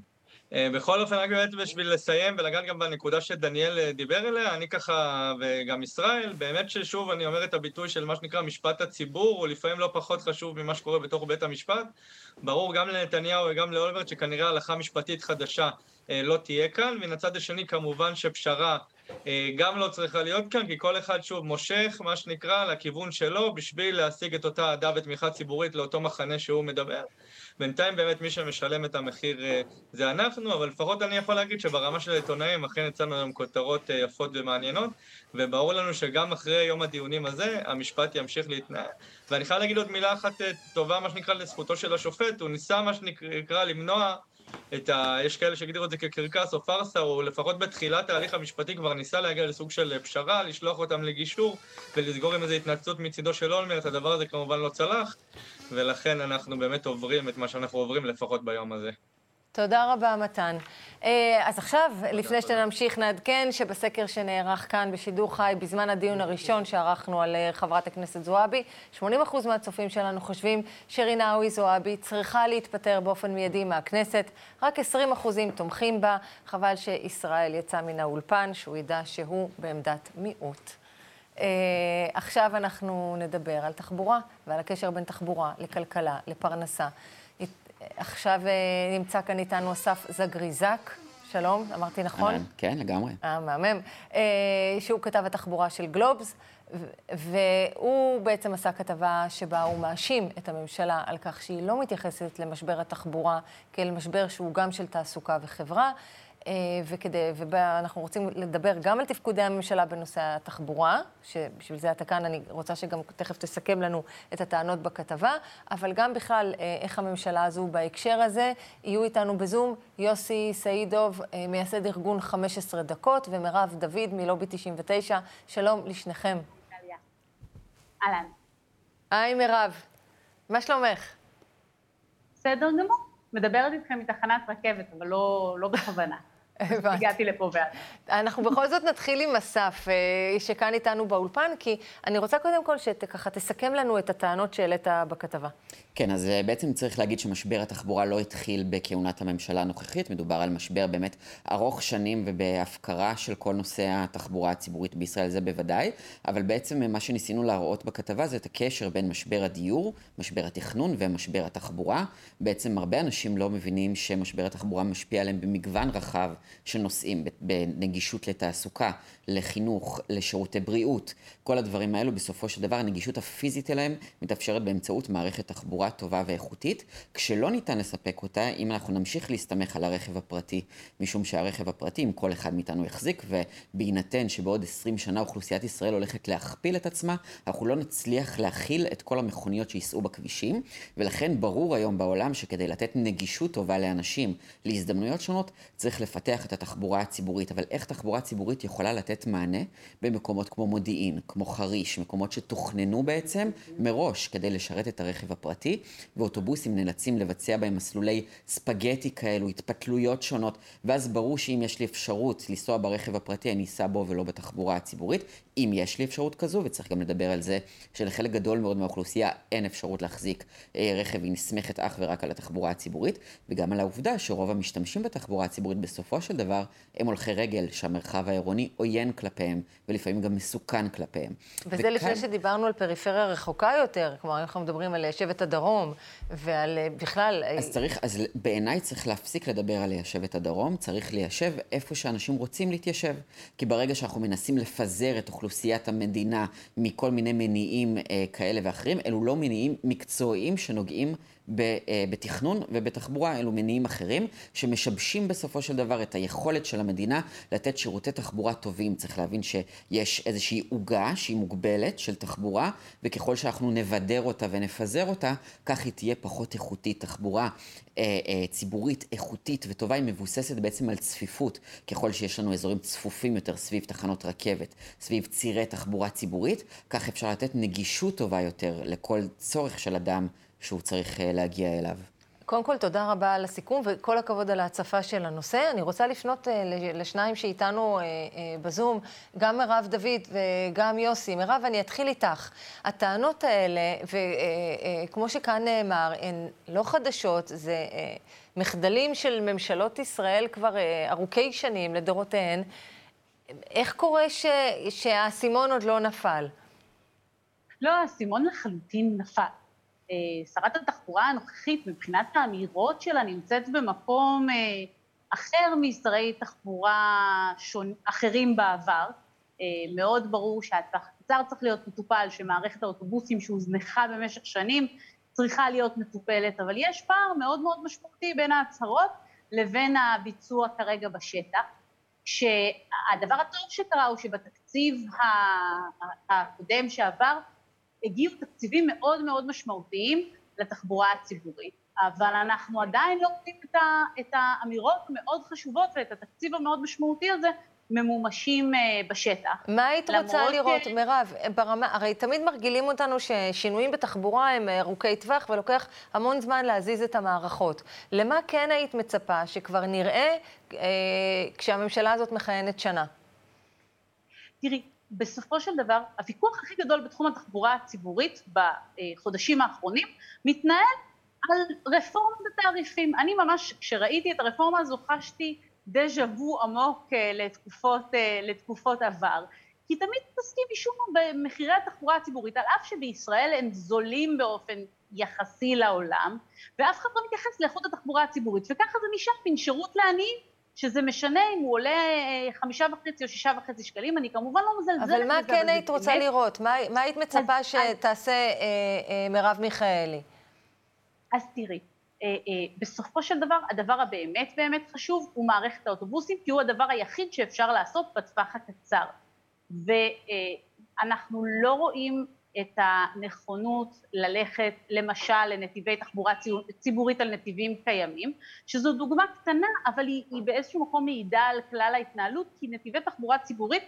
אה, בכל אופן, רק באמת בשביל לסיים ולגעת גם בנקודה שדניאל אה, דיבר אליה, אני ככה, וגם ישראל, באמת ששוב אני אומר את הביטוי של מה שנקרא משפט הציבור, הוא לפעמים לא פחות חשוב ממה שקורה בתוך בית המשפט. ברור גם לנתניהו וגם לאולברט שכנראה הלכה משפטית חדשה אה, לא תהיה כאן, מן הצד השני כמובן שפשרה גם לא צריכה להיות כאן, כי כל אחד שוב מושך, מה שנקרא, לכיוון שלו, בשביל להשיג את אותה אהדה ותמיכה ציבורית לאותו מחנה שהוא מדבר. בינתיים באמת מי שמשלם את המחיר אה, זה אנחנו, אבל לפחות אני יכול להגיד שברמה של העיתונאים אכן יצאנו היום כותרות אה, יפות ומעניינות, וברור לנו שגם אחרי יום הדיונים הזה, המשפט ימשיך להתנהל. ואני חייב להגיד עוד מילה אחת אה, טובה, מה שנקרא, לזכותו של השופט, הוא ניסה מה שנקרא למנוע את ה... יש כאלה שהגדירו את זה כקרקס או פארסה, או לפחות בתחילת ההליך המשפטי כבר ניסה להגיע לסוג של פשרה, לשלוח אותם לגישור ולסגור עם איזו התנצלות מצידו של אולמרט, הדבר הזה כמובן לא צלח, ולכן אנחנו באמת עוברים את מה שאנחנו עוברים לפחות ביום הזה. תודה רבה, מתן. אה, אז עכשיו, לפני שנמשיך, נעדכן שבסקר שנערך כאן בשידור חי, בזמן הדיון הראשון שערכנו על אה, חברת הכנסת זועבי, 80% מהצופים שלנו חושבים שרינאוי זועבי צריכה להתפטר באופן מיידי מהכנסת, רק 20% תומכים בה. חבל שישראל יצא מן האולפן, שהוא ידע שהוא בעמדת מיעוט. Uh, עכשיו אנחנו נדבר על תחבורה ועל הקשר בין תחבורה לכלכלה, לפרנסה. עכשיו uh, נמצא כאן איתנו אסף זגריזק. שלום, אמרתי נכון? כן, לגמרי. אה, מהמם. Uh, שהוא כתב התחבורה של גלובס, והוא בעצם עשה כתבה שבה הוא מאשים את הממשלה על כך שהיא לא מתייחסת למשבר התחבורה כאל משבר שהוא גם של תעסוקה וחברה. אה, וכדי, ואנחנו רוצים לדבר גם על תפקודי הממשלה בנושא התחבורה, שבשביל זה אתה כאן, אני רוצה שגם תכף תסכם לנו את הטענות בכתבה, אבל גם בכלל, אה, איך הממשלה הזו בהקשר הזה. יהיו איתנו בזום יוסי סעידוב, אה, מייסד ארגון 15 דקות, ומירב דוד מלובי 99. שלום לשניכם. אהלן. היי מירב, מה שלומך? בסדר גמור. מדברת איתכם מתחנת רכבת, אבל לא, לא בכוונה. הגעתי לפה ואז. אנחנו בכל זאת נתחיל עם אסף, אה, שכאן איתנו באולפן, כי אני רוצה קודם כל שככה תסכם לנו את הטענות שהעלית בכתבה. כן, אז אה, בעצם צריך להגיד שמשבר התחבורה לא התחיל בכהונת הממשלה הנוכחית, מדובר על משבר באמת ארוך שנים ובהפקרה של כל נושא התחבורה הציבורית בישראל, זה בוודאי, אבל בעצם מה שניסינו להראות בכתבה זה את הקשר בין משבר הדיור, משבר התכנון ומשבר התחבורה. בעצם הרבה אנשים לא מבינים שמשבר התחבורה משפיע עליהם במגוון רחב של בנגישות לתעסוקה, לחינוך, לשירותי בריאות, כל הדברים האלו, בסופו של דבר הנגישות הפיזית אליהם מתאפשרת באמצעות מערכת תחבורה טובה ואיכותית, כשלא ניתן לספק אותה אם אנחנו נמשיך להסתמך על הרכב הפרטי, משום שהרכב הפרטי, אם כל אחד מאיתנו יחזיק, ובהינתן שבעוד 20 שנה אוכלוסיית ישראל הולכת להכפיל את עצמה, אנחנו לא נצליח להכיל את כל המכוניות שייסעו בכבישים, ולכן ברור היום בעולם שכדי לתת נגישות טובה לאנשים להזדמנויות שונות, צריך לפתח את התחבורה הציבורית. אבל איך תחבורה ציבורית יכולה לתת מענה במקומות כמו מודיעין, כמו חריש, מקומות שתוכננו בעצם מראש כדי לשרת את הרכב הפרטי, ואוטובוסים נאלצים לבצע בהם מסלולי ספגטי כאלו, התפתלויות שונות, ואז ברור שאם יש לי אפשרות לנסוע ברכב הפרטי, אני אסע בו ולא בתחבורה הציבורית. אם יש לי אפשרות כזו, וצריך גם לדבר על זה שלחלק גדול מאוד מהאוכלוסייה אין אפשרות להחזיק אה, רכב, היא נסמכת אך ורק על התחבורה הציבורית, וגם על העובדה שרוב המשתמשים בתחבורה הציבורית בסופו של דבר הם הולכי רגל, שהמרחב העירוני עוין כלפיהם, ולפעמים גם מסוכן כלפיהם. וזה וכאן... לפני שדיברנו על פריפריה רחוקה יותר, כלומר, אנחנו מדברים על שבט הדרום, ועל אה, בכלל... אה, אז צריך, אז בעיניי צריך להפסיק לדבר על ליישב את הדרום, צריך ליישב איפה שאנשים רוצים להתיישב. כי ברגע שאנחנו מנסים לפזר את אוכלוסיית המדינה מכל מיני מניעים אה, כאלה ואחרים, אלו לא מניעים מקצועיים שנוגעים בתכנון ובתחבורה, אלו מניעים אחרים, שמשבשים בסופו של דבר את היכולת של המדינה לתת שירותי תחבורה טובים. צריך להבין שיש איזושהי עוגה שהיא מוגבלת של תחבורה, וככל שאנחנו נבדר אותה ונפזר אותה, כך היא תהיה פחות איכותית. תחבורה אה, אה, ציבורית איכותית וטובה היא מבוססת בעצם על צפיפות. ככל שיש לנו אזורים צפופים יותר סביב תחנות רכבת, סביב צירי תחבורה ציבורית, כך אפשר לתת נגישות טובה יותר לכל צורך של אדם שהוא צריך אה, להגיע אליו. קודם כל, תודה רבה על הסיכום וכל הכבוד על ההצפה של הנושא. אני רוצה לפנות אה, לשניים שאיתנו אה, בזום, גם מירב דוד וגם יוסי. מירב, אני אתחיל איתך. הטענות האלה, וכמו שכאן נאמר, הן לא חדשות, זה מחדלים של ממשלות ישראל כבר ארוכי שנים לדורותיהן. איך קורה ש... שהאסימון עוד לא נפל? לא, האסימון לחלוטין נפל. אה, שרת התחבורה הנוכחית, מבחינת האמירות שלה, נמצאת במקום אה, אחר משרי תחבורה שון, אחרים בעבר. אה, מאוד ברור שהצר צריך להיות מטופל, שמערכת האוטובוסים שהוזנחה במשך שנים צריכה להיות מטופלת, אבל יש פער מאוד מאוד משמעותי בין ההצהרות לבין הביצוע כרגע בשטח. שהדבר הטוב שקרה הוא שבתקציב הקודם שעבר הגיעו תקציבים מאוד מאוד משמעותיים לתחבורה הציבורית, אבל אנחנו עדיין לא רואים את, את האמירות המאוד חשובות ואת התקציב המאוד משמעותי הזה ממומשים uh, בשטח. מה היית רוצה לראות, ש... מירב, ברמה, הרי תמיד מרגילים אותנו ששינויים בתחבורה הם אה, ארוכי טווח ולוקח המון זמן להזיז את המערכות. למה כן היית מצפה שכבר נראה uh, כשהממשלה הזאת מכהנת שנה? תראי, בסופו של דבר, הוויכוח הכי גדול בתחום התחבורה הציבורית בחודשים האחרונים מתנהל על רפורמה בתעריפים. אני ממש, כשראיתי את הרפורמה הזו, חשתי דז'ה וו עמוק אה, לתקופות, אה, לתקופות עבר. כי תמיד מתעסקים משום מה במחירי התחבורה הציבורית, על אף שבישראל הם זולים באופן יחסי לעולם, ואף אחד לא מתייחס לאיכות התחבורה הציבורית, וככה זה נשאר מין שירות לעניים שזה משנה אם הוא עולה אה, חמישה וחצי או שישה וחצי שקלים, אני כמובן לא מזלזלת בזה. אבל מה כן היית רוצה באמת... לראות? מה, מה היית מצפה אז, שתעשה אה, אה, מרב מיכאלי? אז תראי, אה, אה, בסופו של דבר, הדבר הבאמת באמת חשוב הוא מערכת האוטובוסים, כי הוא הדבר היחיד שאפשר לעשות בטווח הקצר. ואנחנו אה, לא רואים את הנכונות ללכת למשל לנתיבי תחבורה ציבורית על נתיבים קיימים, שזו דוגמה קטנה אבל היא, היא באיזשהו מקום מעידה על כלל ההתנהלות כי נתיבי תחבורה ציבורית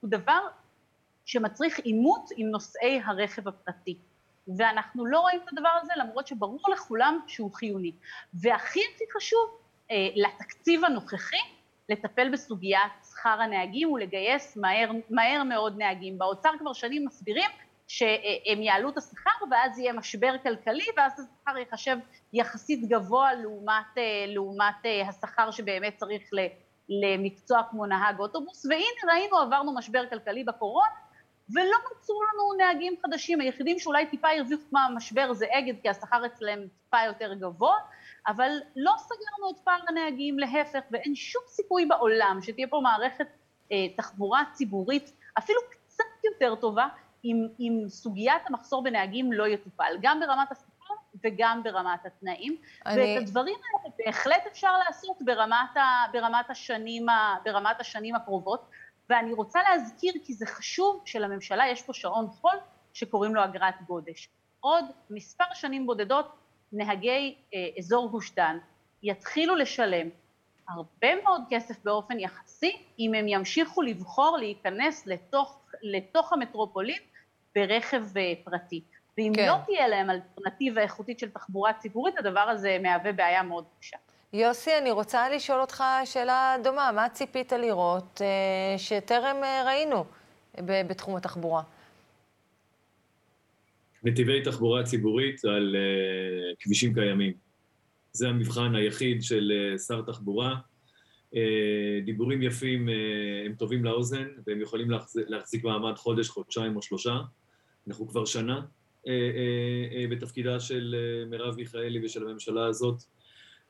הוא דבר שמצריך עימות עם נוסעי הרכב הפרטי ואנחנו לא רואים את הדבר הזה למרות שברור לכולם שהוא חיוני והכי הכי חשוב אה, לתקציב הנוכחי לטפל בסוגיית שכר הנהגים ולגייס מהר, מהר מאוד נהגים. באוצר כבר שנים מסבירים שהם יעלו את השכר ואז יהיה משבר כלכלי ואז השכר ייחשב יחסית גבוה לעומת, אה, לעומת אה, השכר שבאמת צריך למקצוע כמו נהג אוטובוס. והנה ראינו עברנו משבר כלכלי בקורונה ולא מצאו לנו נהגים חדשים, היחידים שאולי טיפה הרוויחו מהמשבר זה אגד כי השכר אצלם טיפה יותר גבוה, אבל לא סגרנו את פער הנהגים, להפך, ואין שום סיכוי בעולם שתהיה פה מערכת אה, תחבורה ציבורית אפילו קצת יותר טובה, אם, אם סוגיית המחסור בנהגים לא יטופל, גם ברמת השכר וגם ברמת התנאים. אני... ואת הדברים האלה בהחלט אפשר לעשות ברמת, ה, ברמת, השנים, ה, ברמת השנים הקרובות. ואני רוצה להזכיר, כי זה חשוב, שלממשלה יש פה שעון חול שקוראים לו אגרת גודש. עוד מספר שנים בודדות נהגי אה, אזור גוש דן יתחילו לשלם הרבה מאוד כסף באופן יחסי, אם הם ימשיכו לבחור להיכנס לתוך, לתוך המטרופולין ברכב אה, פרטי. ואם כן. לא תהיה להם אלטרנטיבה איכותית של תחבורה ציבורית, הדבר הזה מהווה בעיה מאוד קשה. יוסי, אני רוצה לשאול אותך שאלה דומה. מה ציפית לראות אה, שטרם אה, ראינו בתחום התחבורה? נתיבי תחבורה ציבורית על uh, כבישים קיימים. זה המבחן היחיד של uh, שר תחבורה. Uh, דיבורים יפים הם טובים לאוזן, והם יכולים להחזיק, להחזיק מעמד חודש, חודשיים או שלושה. אנחנו כבר שנה uh, uh, uh, בתפקידה של מרב מיכאלי ושל הממשלה הזאת,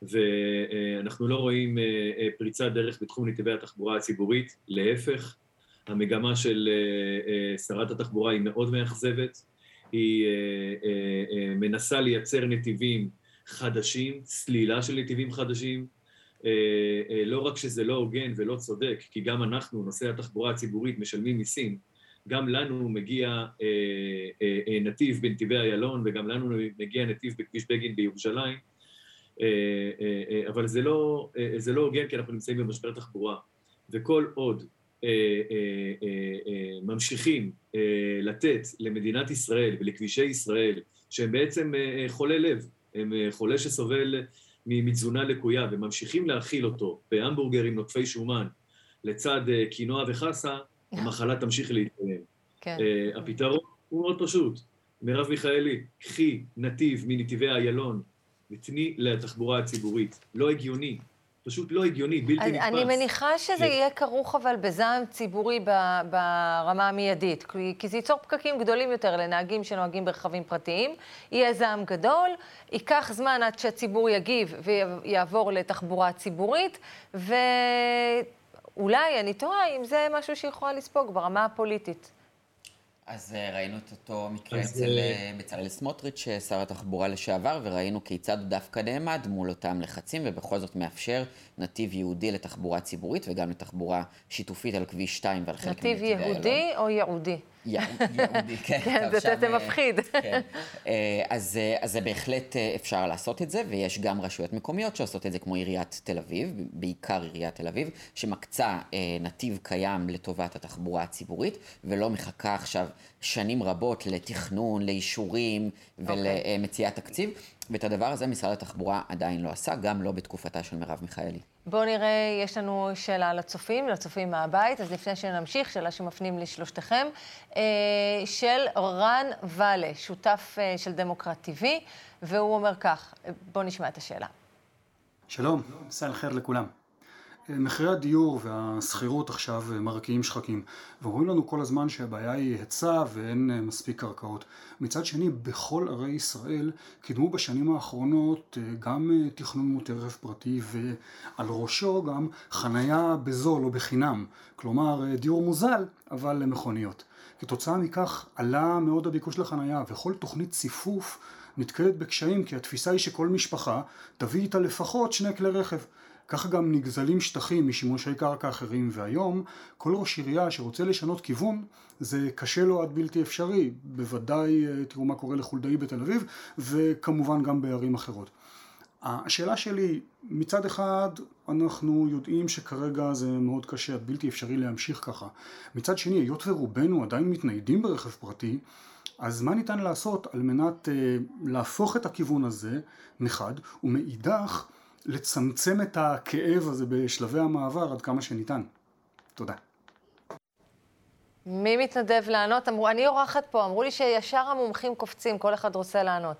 ואנחנו לא רואים פריצת דרך בתחום נתיבי התחבורה הציבורית, להפך, המגמה של שרת התחבורה היא מאוד מאכזבת. היא אה, אה, אה, מנסה לייצר נתיבים חדשים, סלילה של נתיבים חדשים. לא רק שזה לא הוגן ולא צודק, כי גם אנחנו, נושאי התחבורה הציבורית, משלמים מיסים, גם לנו מגיע נתיב בנתיבי איילון וגם לנו מגיע נתיב בכביש בגין בירושלים, אבל זה לא, זה לא הוגן כי אנחנו נמצאים במשבר תחבורה. וכל עוד אה, אה, אה, ממשיכים לתת למדינת ישראל ולכבישי ישראל, שהם בעצם חולי לב, הם חולה שסובל מתזונה לקויה וממשיכים להאכיל אותו בהמבורגרים נוטפי שומן לצד קינוע וחסה, המחלה תמשיך להתקיים. כן. הפתרון הוא מאוד פשוט. מרב מיכאלי, קחי נתיב מנתיבי איילון ותני לתחבורה הציבורית. לא הגיוני. פשוט לא הגיוני, בלתי נתפס. אני מניחה שזה כן. יהיה כרוך אבל בזעם ציבורי ברמה המיידית, כי זה ייצור פקקים גדולים יותר לנהגים שנוהגים ברכבים פרטיים, יהיה זעם גדול, ייקח זמן עד שהציבור יגיב ויעבור לתחבורה ציבורית, ואולי, אני תוהה אם זה משהו שיכולה לספוג ברמה הפוליטית. אז אה, ראינו את אותו מקרה אצל אה, אה, בצלאל סמוטריץ', שר התחבורה לשעבר, וראינו כיצד הוא דווקא נעמד מול אותם לחצים, ובכל זאת מאפשר נתיב יהודי לתחבורה ציבורית וגם לתחבורה שיתופית על כביש 2 ועל חלק מנתיבי איילון. נתיב יהודי או ייעודי? יהודי, כן. כן, זה מפחיד. כן. אז זה בהחלט אפשר לעשות את זה, ויש גם רשויות מקומיות שעושות את זה, כמו עיריית תל אביב, בעיקר עיריית תל אביב, שמקצה נתיב קיים לטובת התחבורה הציבורית, ולא מחכה עכשיו שנים רבות לתכנון, לאישורים ולמציאת תקציב. ואת הדבר הזה משרד התחבורה עדיין לא עשה, גם לא בתקופתה של מרב מיכאלי. בואו נראה, יש לנו שאלה לצופים, לצופים מהבית, אז לפני שנמשיך, שאלה שמפנים לשלושתכם, אה, של רן ואלה, שותף אה, של דמוקרט TV, והוא אומר כך, בואו נשמע את השאלה. שלום, מסע חיר לכולם. מחירי הדיור והשכירות עכשיו מרקיעים שחקים ואומרים לנו כל הזמן שהבעיה היא היצע ואין אה, מספיק קרקעות. מצד שני, בכל ערי ישראל קידמו בשנים האחרונות אה, גם אה, תכנון מוטי רכב פרטי ועל ראשו גם חנייה בזול או בחינם. כלומר, דיור מוזל, אבל למכוניות. כתוצאה מכך עלה מאוד הביקוש לחנייה וכל תוכנית ציפוף נתקלת בקשיים כי התפיסה היא שכל משפחה תביא איתה לפחות שני כלי רכב. ככה גם נגזלים שטחים משימושי קרקע אחרים, והיום כל ראש עירייה שרוצה לשנות כיוון, זה קשה לו עד בלתי אפשרי. בוודאי אה, תראו מה קורה לחולדאי בתל אביב, וכמובן גם בערים אחרות. השאלה שלי, מצד אחד אנחנו יודעים שכרגע זה מאוד קשה, עד בלתי אפשרי להמשיך ככה. מצד שני, היות ורובנו עדיין מתניידים ברכב פרטי, אז מה ניתן לעשות על מנת uh, להפוך את הכיוון הזה מחד, ומאידך לצמצם את הכאב הזה בשלבי המעבר עד כמה שניתן. תודה. מי מתנדב לענות? אמרו, אני אורחת פה, אמרו לי שישר המומחים קופצים, כל אחד רוצה לענות.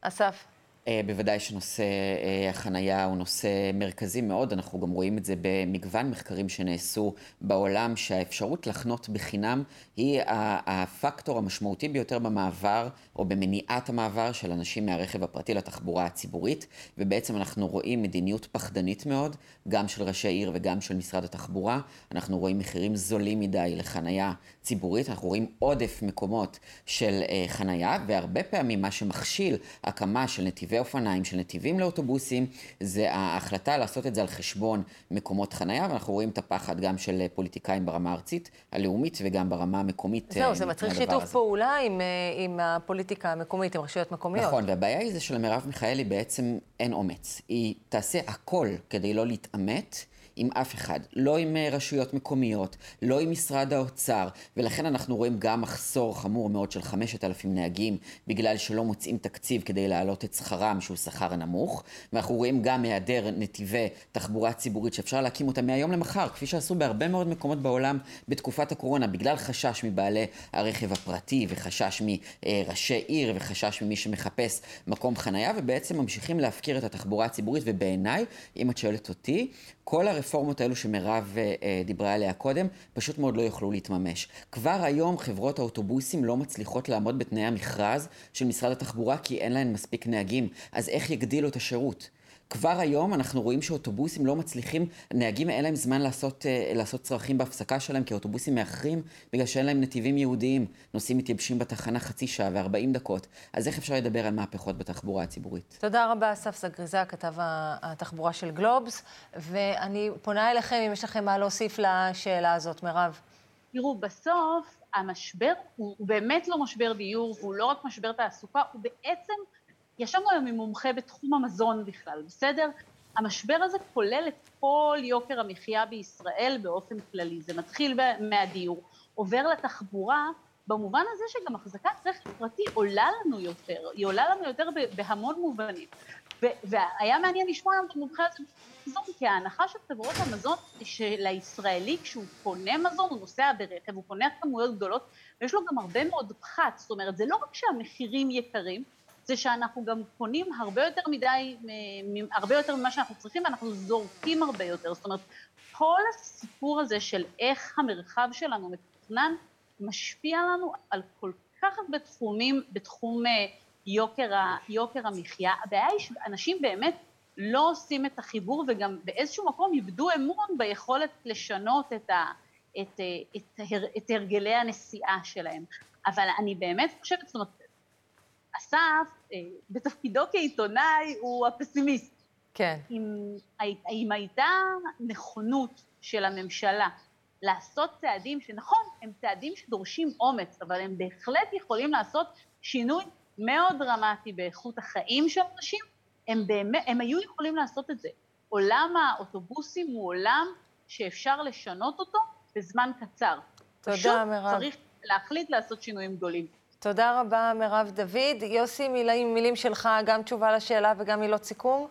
אסף. אה, בוודאי שנושא אה, החנייה הוא נושא מרכזי מאוד, אנחנו גם רואים את זה במגוון מחקרים שנעשו בעולם, שהאפשרות לחנות בחינם היא הפקטור המשמעותי ביותר במעבר, או במניעת המעבר של אנשים מהרכב הפרטי לתחבורה הציבורית, ובעצם אנחנו רואים מדיניות פחדנית מאוד, גם של ראשי עיר וגם של משרד התחבורה, אנחנו רואים מחירים זולים מדי לחנייה ציבורית, אנחנו רואים עודף מקומות של אה, חנייה, והרבה פעמים מה שמכשיל הקמה של נתיבי אופניים, של נתיבים לאוטובוסים, זה ההחלטה לעשות את זה על חשבון מקומות חנייה, ואנחנו רואים את הפחד גם של פוליטיקאים ברמה הארצית, הלאומית, וגם ברמה המקומית. זהו, זה מצריך שיתוף הזה. פעולה עם, אה, עם הפוליטיקה המקומית, עם רשויות מקומיות. נכון, והבעיה היא זה שלמרב מיכאלי בעצם אין אומץ. היא תעשה הכל כדי לא להתעמת. עם אף אחד, לא עם אה, רשויות מקומיות, לא עם משרד האוצר, ולכן אנחנו רואים גם מחסור חמור מאוד של 5,000 נהגים, בגלל שלא מוצאים תקציב כדי להעלות את שכרם, שהוא שכר נמוך, ואנחנו רואים גם היעדר נתיבי תחבורה ציבורית שאפשר להקים אותם מהיום למחר, כפי שעשו בהרבה מאוד מקומות בעולם בתקופת הקורונה, בגלל חשש מבעלי הרכב הפרטי, וחשש מראשי עיר, וחשש ממי שמחפש מקום חנייה, ובעצם ממשיכים להפקיר את התחבורה הציבורית, ובעיניי, אם את שואלת אותי, כל הרפורמות האלו שמירב אה, דיברה עליה קודם, פשוט מאוד לא יוכלו להתממש. כבר היום חברות האוטובוסים לא מצליחות לעמוד בתנאי המכרז של משרד התחבורה כי אין להן מספיק נהגים, אז איך יגדילו את השירות? כבר היום אנחנו רואים שאוטובוסים לא מצליחים, נהגים אין להם זמן לעשות, uh, לעשות צרכים בהפסקה שלהם, כי האוטובוסים מאחרים בגלל שאין להם נתיבים ייעודיים. נוסעים מתייבשים בתחנה חצי שעה ו-40 דקות. אז איך אפשר לדבר על מהפכות בתחבורה הציבורית? תודה רבה, אסף סגריזה, כתב התחבורה של גלובס, ואני פונה אליכם אם יש לכם מה להוסיף לשאלה הזאת, מירב. תראו, בסוף המשבר הוא, הוא באמת לא משבר דיור, והוא לא רק משבר תעסוקה, הוא בעצם ישבנו היום עם מומחה בתחום המזון בכלל, בסדר? המשבר הזה כולל את כל יוקר המחיה בישראל באופן כללי, זה מתחיל מהדיור, עובר לתחבורה, במובן הזה שגם החזקת רכב פרטי עולה לנו יותר, היא עולה לנו יותר בהמון מובנים. והיה מעניין לשמוע היום את המומחה הזה מזון, כי ההנחה של חברות המזון של הישראלי כשהוא קונה מזון, הוא נוסע ברכב, הוא קונה כמויות גדולות, ויש לו גם הרבה מאוד פחת, זאת אומרת, זה לא רק שהמחירים יקרים, זה שאנחנו גם קונים הרבה יותר מדי, הרבה יותר ממה שאנחנו צריכים, ואנחנו זורקים הרבה יותר. זאת אומרת, כל הסיפור הזה של איך המרחב שלנו מתוכנן, משפיע לנו על כל כך הרבה תחומים בתחום אה, יוקר, יוקר המחיה. הבעיה היא שאנשים באמת לא עושים את החיבור וגם באיזשהו מקום איבדו אמון ביכולת לשנות את, ה, את, אה, את, את, את הרגלי הנסיעה שלהם. אבל אני באמת חושבת, זאת אומרת, אסף, אה, בתפקידו כעיתונאי, הוא הפסימיסט. כן. אם, אם הייתה נכונות של הממשלה לעשות צעדים שנכון, הם צעדים שדורשים אומץ, אבל הם בהחלט יכולים לעשות שינוי מאוד דרמטי באיכות החיים של אנשים, הם באמת, הם היו יכולים לעשות את זה. עולם האוטובוסים הוא עולם שאפשר לשנות אותו בזמן קצר. תודה, פשוט מירב. צריך להחליט לעשות שינויים גדולים. תודה רבה, מירב דוד. יוסי, מילים, מילים שלך, גם תשובה לשאלה וגם מילות סיכום?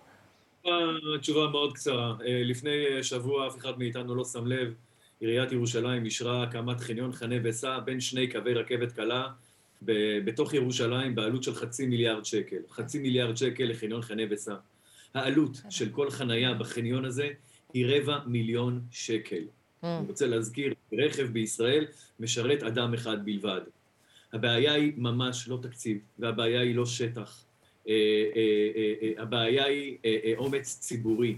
תשובה מאוד קצרה. אה, לפני אה, שבוע אף אחד מאיתנו לא שם לב, עיריית ירושלים אישרה הקמת חניון חנה וסע בין שני קווי רכבת קלה בתוך ירושלים בעלות של חצי מיליארד שקל. חצי מיליארד שקל לחניון חנה וסע. העלות של כל חנייה בחניון הזה היא רבע מיליון שקל. Mm. אני רוצה להזכיר, רכב בישראל משרת אדם אחד בלבד. הבעיה היא ממש לא תקציב, והבעיה היא לא שטח. אה, אה, אה, הבעיה היא אומץ ציבורי.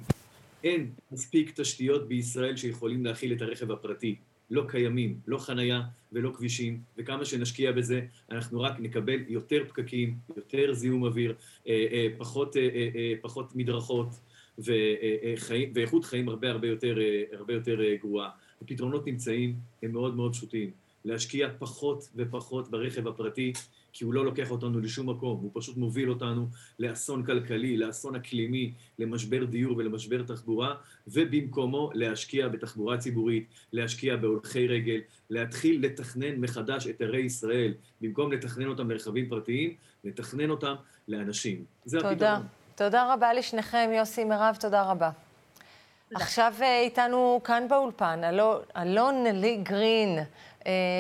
אין מספיק תשתיות בישראל שיכולים להכיל את הרכב הפרטי. לא קיימים, לא חנייה ולא כבישים, וכמה שנשקיע בזה, אנחנו רק נקבל יותר פקקים, יותר זיהום אוויר, פחות, פחות מדרכות, ואיכות חיים הרבה הרבה יותר, הרבה יותר גרועה. הפתרונות נמצאים, הם מאוד מאוד פשוטים. להשקיע פחות ופחות ברכב הפרטי, כי הוא לא לוקח אותנו לשום מקום, הוא פשוט מוביל אותנו לאסון כלכלי, לאסון אקלימי, למשבר דיור ולמשבר תחבורה, ובמקומו להשקיע בתחבורה ציבורית, להשקיע בהולכי רגל, להתחיל לתכנן מחדש את ערי ישראל, במקום לתכנן אותם לרכבים פרטיים, לתכנן אותם לאנשים. זה תודה. הפתרון. תודה רבה לשניכם, יוסי, מירב, תודה רבה. עכשיו אה, איתנו כאן באולפן אלון לי גרין,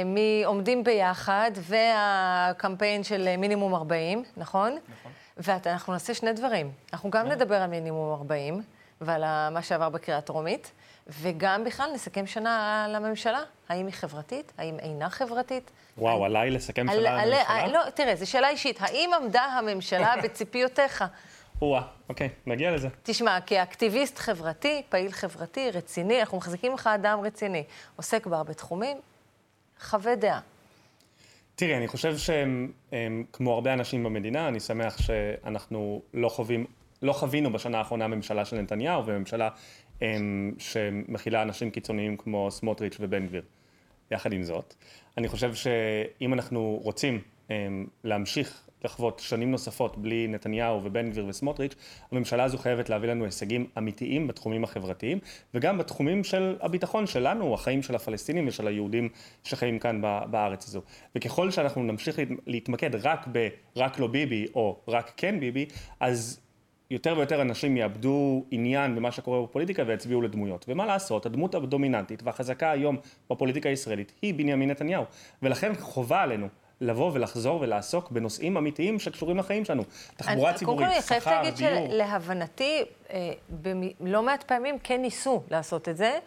מעומדים ביחד, והקמפיין של מינימום 40, נכון? נכון. ואנחנו נעשה שני דברים. אנחנו גם נדבר על מינימום 40, ועל מה שעבר בקריאה טרומית, וגם בכלל נסכם שנה על הממשלה. האם היא חברתית? האם אינה חברתית? וואו, עליי לסכם שנה על הממשלה? לא, תראה, זו שאלה אישית. האם עמדה הממשלה בציפיותיך? או-אה, אוקיי, נגיע לזה. תשמע, כאקטיביסט חברתי, פעיל חברתי, רציני, אנחנו מחזיקים לך אדם רציני. עוסק בהרבה תחומים, חווה דעה. תראי, אני חושב שהם, הם, כמו הרבה אנשים במדינה, אני שמח שאנחנו לא חווים, לא חווינו בשנה האחרונה ממשלה של נתניהו וממשלה הם, שמכילה אנשים קיצוניים כמו סמוטריץ' ובן גביר. יחד עם זאת, אני חושב שאם אנחנו רוצים הם, להמשיך לחוות שנים נוספות בלי נתניהו ובן גביר וסמוטריץ', הממשלה הזו חייבת להביא לנו הישגים אמיתיים בתחומים החברתיים, וגם בתחומים של הביטחון שלנו, החיים של הפלסטינים ושל היהודים שחיים כאן בארץ הזו. וככל שאנחנו נמשיך להתמקד רק ב"רק לא ביבי" או "רק כן ביבי", אז יותר ויותר אנשים יאבדו עניין במה שקורה בפוליטיקה ויצביעו לדמויות. ומה לעשות, הדמות הדומיננטית והחזקה היום בפוליטיקה הישראלית היא בנימין נתניהו. ולכן חובה עלינו לבוא ולחזור ולעסוק בנושאים אמיתיים שקשורים לחיים שלנו. תחבורה ציבורית, שכר, דיור. קודם כל, אני חייבת להגיד שלהבנתי, אה, לא מעט פעמים כן ניסו לעשות את זה,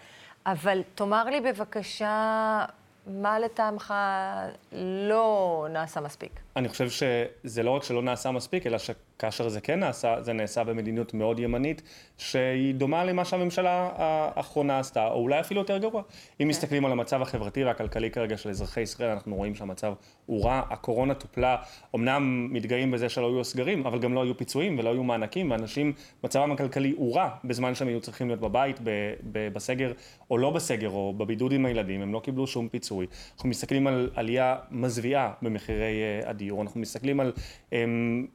אבל תאמר לי בבקשה, מה לטעמך לא נעשה מספיק? אני חושב שזה לא רק שלא נעשה מספיק, אלא שכאשר זה כן נעשה, זה נעשה במדיניות מאוד ימנית, שהיא דומה למה שהממשלה האחרונה עשתה, או אולי אפילו יותר גרוע. אם כן. מסתכלים על המצב החברתי והכלכלי כרגע של אזרחי ישראל, אנחנו רואים שהמצב הוא רע, הקורונה טופלה, אמנם מתגאים בזה שלא היו סגרים, אבל גם לא היו פיצויים ולא היו מענקים, ואנשים, מצבם הכלכלי הוא רע, בזמן שהם היו צריכים להיות בבית, בסגר, או לא בסגר, או בבידוד עם הילדים, הם לא קיבלו שום פיצוי. אנחנו מסתכלים על עלייה מזוויעה במחירי אה, הדיור. הדיור, אנחנו מסתכלים על הם,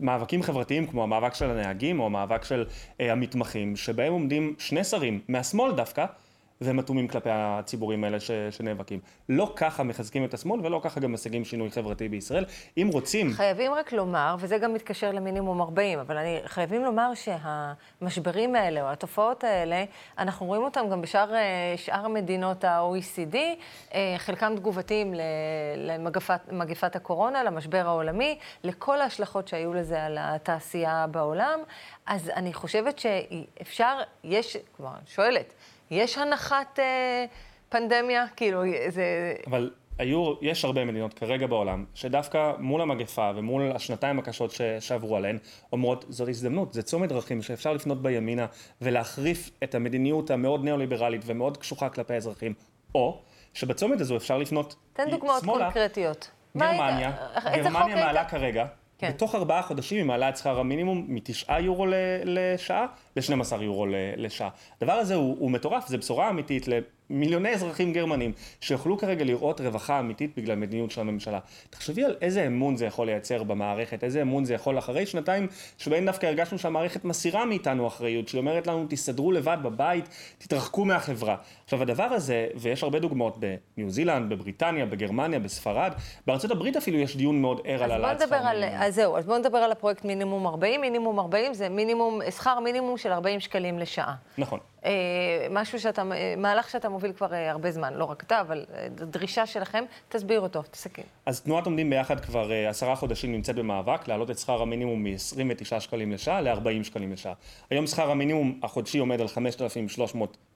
מאבקים חברתיים כמו המאבק של הנהגים או המאבק של אה, המתמחים, שבהם עומדים שני שרים, מהשמאל דווקא, והם אטומים כלפי הציבורים האלה ש, שנאבקים. לא ככה מחזקים את השמאל ולא ככה גם משיגים שינוי חברתי בישראל. אם רוצים... חייבים רק לומר, וזה גם מתקשר למינימום 40, אבל אני, חייבים לומר שהמשברים האלה או התופעות האלה, אנחנו רואים אותם גם בשאר שאר מדינות ה-OECD, חלקם תגובתיים למגפת הקורונה, למשבר העולמי, לכל ההשלכות שהיו לזה על התעשייה בעולם. אז אני חושבת שאפשר, יש, כלומר, שואלת, יש הנחת אה, פנדמיה? כאילו, זה... אבל היו, יש הרבה מדינות כרגע בעולם, שדווקא מול המגפה ומול השנתיים הקשות ש, שעברו עליהן, אומרות, זאת הזדמנות, זה צומת דרכים שאפשר לפנות בימינה ולהחריף את המדיניות המאוד ניאו-ליברלית ומאוד קשוחה כלפי האזרחים, או שבצומת הזו אפשר לפנות תן דוגמאות שמאלה, קונקרטיות. גרמניה, גרמניה מעלה כרגע, כן. בתוך ארבעה חודשים היא מעלה את שכר המינימום מתשעה יורו לשעה ל-12 יורו לשעה. הדבר הזה הוא, הוא מטורף, זו בשורה אמיתית מיליוני אזרחים גרמנים שיוכלו כרגע לראות רווחה אמיתית בגלל מדיניות של הממשלה. תחשבי על איזה אמון זה יכול לייצר במערכת, איזה אמון זה יכול אחרי שנתיים שבהן דווקא הרגשנו שהמערכת מסירה מאיתנו אחריות, שהיא אומרת לנו תסתדרו לבד בבית, תתרחקו מהחברה. עכשיו הדבר הזה, ויש הרבה דוגמאות בניו זילנד, בבריטניה, בגרמניה, בספרד, בארצות הברית אפילו יש דיון מאוד ער על העלאת שכר מינימום. אז זהו, אז בואו נדבר על הפרויקט מינימום 40. מינימום 40 זה מינימום, שכר מינימום של 40 שקלים לשעה. נכון. אה, משהו שאתה, מהלך שאתה מוביל כבר אה, הרבה זמן, לא רק אתה, אבל אה, דרישה שלכם, תסביר אותו, תסכם. אז תנועת עומדים ביחד כבר עשרה חודשים נמצאת במאבק, להעלות את שכר המינימום מ-29 שקלים לשעה ל-40 שקלים לשעה. היום שכר המינימום החודשי עומד על 5,300 אה,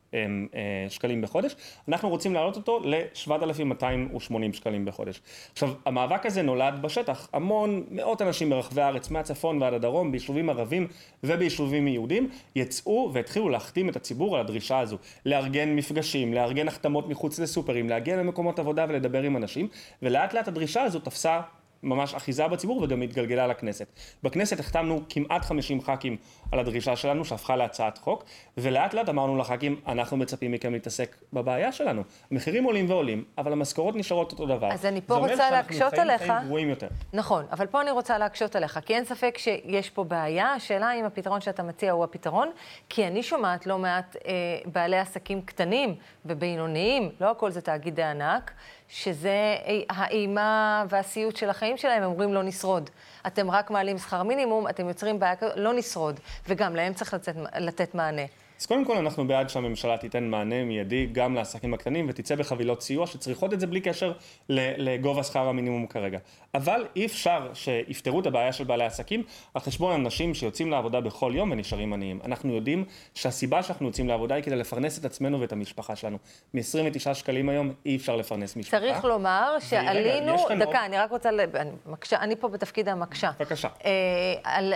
שקלים בחודש, אנחנו רוצים להעלות אותו ל-7,280 שקלים בחודש. עכשיו, המאבק הזה נולד בשטח, המון, מאות אנשים ברחבי הארץ, מהצפון ועד הדרום, ביישובים ערבים וביישובים יהודים, יצאו והתחילו להחתים את הציבור על הדרישה הזו, לארגן מפגשים, לארגן החתמות מחוץ לסופרים, להגיע למקומות עבודה ולדבר עם אנשים, ולאט לאט הדרישה הזו תפסה ממש אחיזה בציבור וגם התגלגלה לכנסת. בכנסת החתמנו כמעט 50 ח"כים על הדרישה שלנו שהפכה להצעת חוק ולאט לאט אמרנו לח"כים אנחנו מצפים מכם להתעסק בבעיה שלנו. המחירים עולים ועולים אבל המשכורות נשארות אותו דבר. אז אני פה רוצה להקשות עליך. חיים גרועים יותר. נכון, אבל פה אני רוצה להקשות עליך כי אין ספק שיש פה בעיה, השאלה אם הפתרון שאתה מציע הוא הפתרון כי אני שומעת לא מעט אה, בעלי עסקים קטנים ובינוניים, לא הכל זה תאגידי ענק, שזה האימה והסיוט של החיים שלהם, הם אומרים לא נשרוד. אתם רק מעלים שכר מינימום, אתם יוצרים בעיה כזאת, לא נשרוד. וגם להם צריך לצאת, לתת מענה. אז קודם כל אנחנו בעד שהממשלה תיתן מענה מיידי גם לעסקים הקטנים ותצא בחבילות סיוע שצריכות את זה בלי קשר לגובה שכר המינימום כרגע. אבל אי אפשר שיפתרו את הבעיה של בעלי עסקים על חשבון אנשים שיוצאים לעבודה בכל יום ונשארים עניים. אנחנו יודעים שהסיבה שאנחנו יוצאים לעבודה היא כדי לפרנס את עצמנו ואת המשפחה שלנו. מ-29 שקלים היום אי אפשר לפרנס משפחה. צריך לומר שעלינו, דקה, עוד... אני רק רוצה, אני, מקשה, אני פה בתפקיד המקשה. בבקשה. אה, על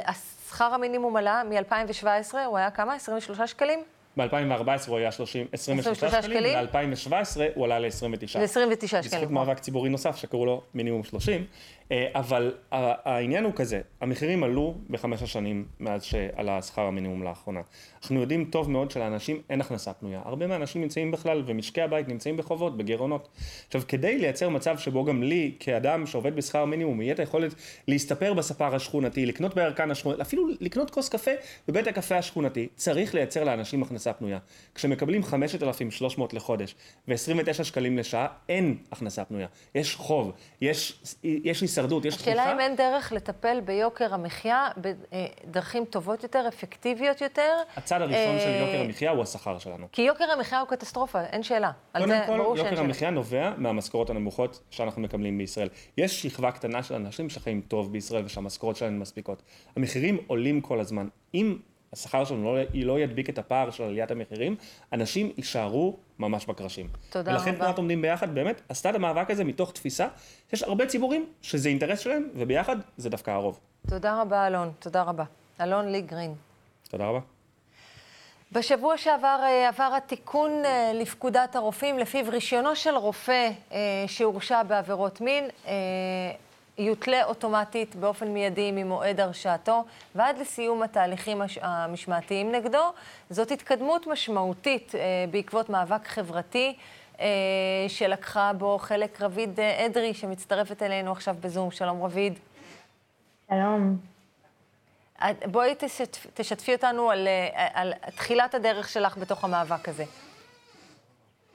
שכר המינימום עלה מ-2017, הוא היה כמה? 23 שקלים? ב-2014 הוא היה 30, 23 שקלים, ב-2017 הוא עלה ל-29. ל-29 שקלים. בזכות מאבק ציבורי נוסף שקראו לו מינימום 30. אה, אבל העניין הוא כזה, המחירים עלו בחמש השנים מאז שעלה שכר המינימום לאחרונה. אנחנו יודעים טוב מאוד שלאנשים אין הכנסה פנויה. הרבה מהאנשים נמצאים בכלל, ומשקי הבית נמצאים בחובות, בגירעונות. עכשיו, כדי לייצר מצב שבו גם לי, כאדם שעובד בשכר מינימום, יהיה את היכולת להסתפר בספר השכונתי, לקנות בירקן השכונתי, אפילו לקנות כוס קפה בבית הקפה השכונתי, צריך לייצר לאנשים הכנסה פנויה. כשמקבלים 5,300 לחודש ו-29 שקלים לשעה, אין הכנסה פנויה. יש חוב, יש, יש הישרדות, יש תחושה... השאלה אם אין דרך לטפל ביוקר המחיה בדרכים טובות יותר, אפקטיביות יותר. הצד הראשון של יוקר המחיה הוא השכר שלנו. כי יוקר המחיה הוא קטסטרופה, אין שאלה. קודם כל, יוקר המחיה נובע מהמשכורות הנמוכות שאנחנו מקבלים בישראל. יש שכבה קטנה של אנשים שחיים טוב בישראל ושהמשכורות שלהם מספיקות. המחירים עולים כל הזמן. אם השכר שלנו לא, לא ידביק את הפער של עליית המחירים, אנשים יישארו ממש בקרשים. תודה ולכן רבה. ולכן תנועת עומדים ביחד באמת עשתה את המאבק הזה מתוך תפיסה שיש הרבה ציבורים שזה אינטרס שלהם, וביחד זה דווקא הרוב. תודה רבה, אלון. תודה רבה. אלון לי גרין. תודה רבה. בשבוע שעבר אה, עבר התיקון אה, לפקודת הרופאים, לפיו רישיונו של רופא אה, שהורשע בעבירות מין יותלה אוטומטית באופן מיידי ממועד הרשעתו ועד לסיום התהליכים המשמעתיים נגדו. זאת התקדמות משמעותית בעקבות מאבק חברתי שלקחה בו חלק רביד אדרי, שמצטרפת אלינו עכשיו בזום. שלום רביד. שלום. בואי תשתפי אותנו על, על תחילת הדרך שלך בתוך המאבק הזה.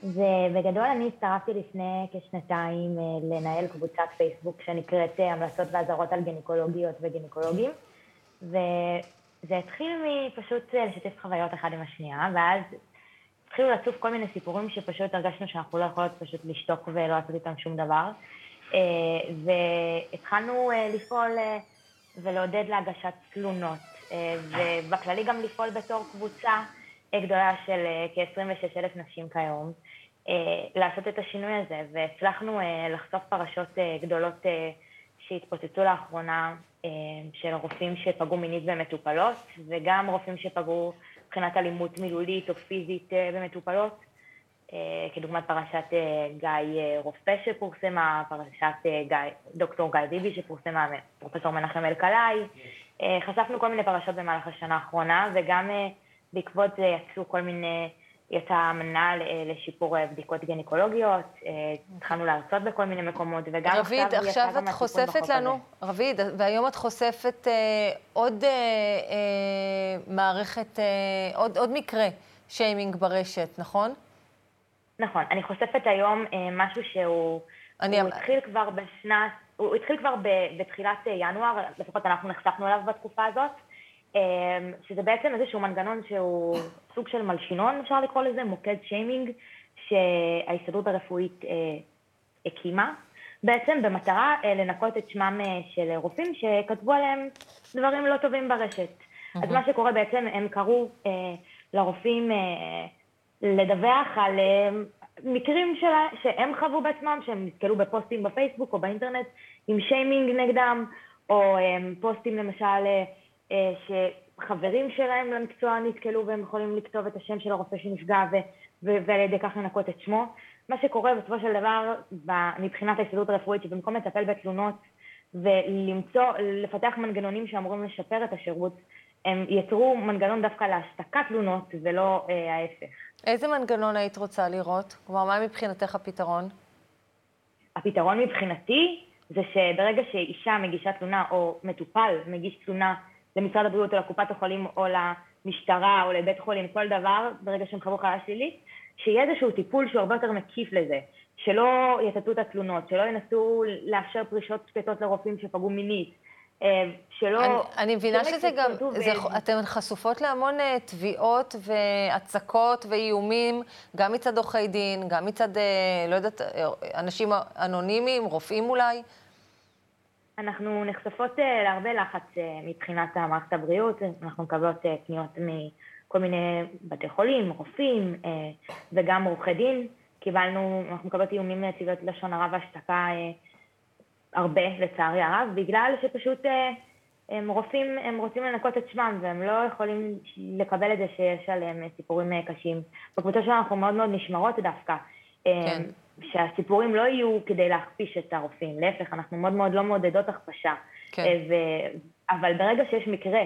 ובגדול אני הצטרפתי לפני כשנתיים אה, לנהל קבוצת פייסבוק שנקראת אה, המלצות ואזהרות על גינקולוגיות וגינקולוגים, וזה התחיל מפשוט אה, לשתף חוויות אחד עם השנייה, ואז התחילו לצוף כל מיני סיפורים שפשוט הרגשנו שאנחנו לא יכולות פשוט לשתוק ולא לעשות איתם שום דבר, והתחלנו לפעול ולעודד להגשת תלונות, ובכללי גם לפעול בתור קבוצה גדולה של כ-26 אלף נשים כיום. אה, לעשות את השינוי הזה, והצלחנו אה, לחשוף פרשות אה, גדולות שהתפוצצו לאחרונה של רופאים שפגעו מינית במטופלות, וגם רופאים שפגעו מבחינת אלימות מילולית או פיזית במטופלות, כדוגמת פרשת גיא רופא שפורסמה, פרשת גיא, דוקטור גיא ביבי שפורסמה, פרופסור מנחם אלקלעי. חשפנו כל מיני פרשות במהלך השנה האחרונה, וגם בעקבות זה יצאו כל מיני יצאה אמנה לשיפור אה, בדיקות גניקולוגיות, אה, התחלנו להרצות בכל מיני מקומות, וגם רביד, עכשיו עכשיו את חושפת לנו, רביד, והיום את חושפת אה, עוד אה, אה, מערכת, אה, עוד, עוד מקרה שיימינג ברשת, נכון? נכון, אני חושפת היום אה, משהו שהוא אני... הוא התחיל כבר בשנת, הוא התחיל כבר ב, בתחילת ינואר, לפחות אנחנו נחשפנו אליו בתקופה הזאת. אמ, שזה בעצם איזשהו מנגנון שהוא סוג של מלשינון, אפשר לקרוא לזה, מוקד שיימינג, שההסתדרות הרפואית אה, הקימה, בעצם במטרה אה, לנקות את שמם אה, של רופאים שכתבו עליהם דברים לא טובים ברשת. Mm-hmm. אז מה שקורה בעצם, הם קראו לרופאים לדווח על מקרים שלה, שהם חוו בעצמם, שהם נתקלו בפוסטים בפייסבוק או באינטרנט עם שיימינג נגדם, או פוסטים למשל אה, שחברים שלהם למקצוע נתקלו והם יכולים לכתוב את השם של הרופא שנפגע ו- ו- ועל ידי כך לנקות את שמו. מה שקורה בסופו של דבר מבחינת ההסתדרות הרפואית, שבמקום לטפל בתלונות ולמצוא, לפתח מנגנונים שאמורים לשפר את השירות, הם יצרו מנגנון דווקא להשתקת תלונות ולא אה, ההפך. איזה מנגנון היית רוצה לראות? כלומר, מה מבחינתך הפתרון? הפתרון מבחינתי זה שברגע שאישה מגישה תלונה או מטופל מגיש תלונה למשרד הבריאות או לקופת החולים או למשטרה או לבית חולים, כל דבר, ברגע שהם חוו חיה שלילית, שיהיה איזשהו טיפול שהוא הרבה יותר מקיף לזה, שלא יטטו את התלונות, שלא ינסו לאפשר פרישות שקטות לרופאים שפגעו מינית, אה, שלא... אני, אני מבינה שזה גם, זה, אתן חשופות להמון uh, תביעות והצקות ואיומים, גם מצד עורכי דין, גם מצד, uh, לא יודעת, אנשים אנונימיים, רופאים אולי. אנחנו נחשפות אה, להרבה לחץ אה, מבחינת מערכת הבריאות, אנחנו מקבלות אה, פניות מכל מיני בתי חולים, רופאים וגם עורכי דין. קיבלנו, אנחנו מקבלות איומים לצביעות לשון הרע והשתקה הרבה, לצערי הרב, בגלל שפשוט הם רופאים, הם רוצים לנקות את שמם והם לא יכולים לקבל את זה שיש עליהם סיפורים קשים. בקבוצה שלנו אנחנו מאוד מאוד נשמרות דווקא. כן. שהסיפורים לא יהיו כדי להכפיש את הרופאים, להפך, אנחנו מאוד מאוד לא מעודדות הכפשה. כן. אה, ו... אבל ברגע שיש מקרה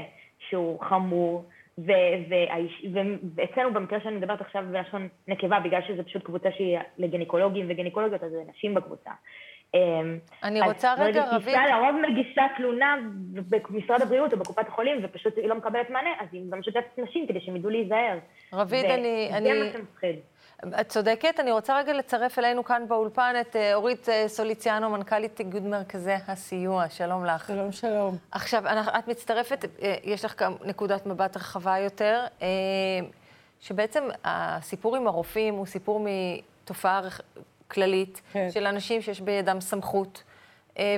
שהוא חמור, ואצלנו במקרה שאני מדברת עכשיו בלשון נקבה, בגלל שזו פשוט קבוצה שהיא לגניקולוגים וגניקולוגיות, אז זה נשים בקבוצה. אמ, אני רוצה רגע, רבית... אישה לרוב מגישה תלונה במשרד הבריאות או בקופת החולים, ופשוט היא לא מקבלת מענה, אז היא גם משתפת נשים כדי שהם ידעו להיזהר. רבית, אני... וזה מה שמפחיד. את צודקת, אני רוצה רגע לצרף אלינו כאן באולפן את אה, אורית אה, סוליציאנו, מנכ"לית איגוד מרכזי הסיוע. שלום לך. שלום, שלום. עכשיו, את מצטרפת, אה, יש לך גם נקודת מבט רחבה יותר, שבעצם הסיפור עם הרופאים הוא סיפור מתופעה כללית כן. של אנשים שיש בידם סמכות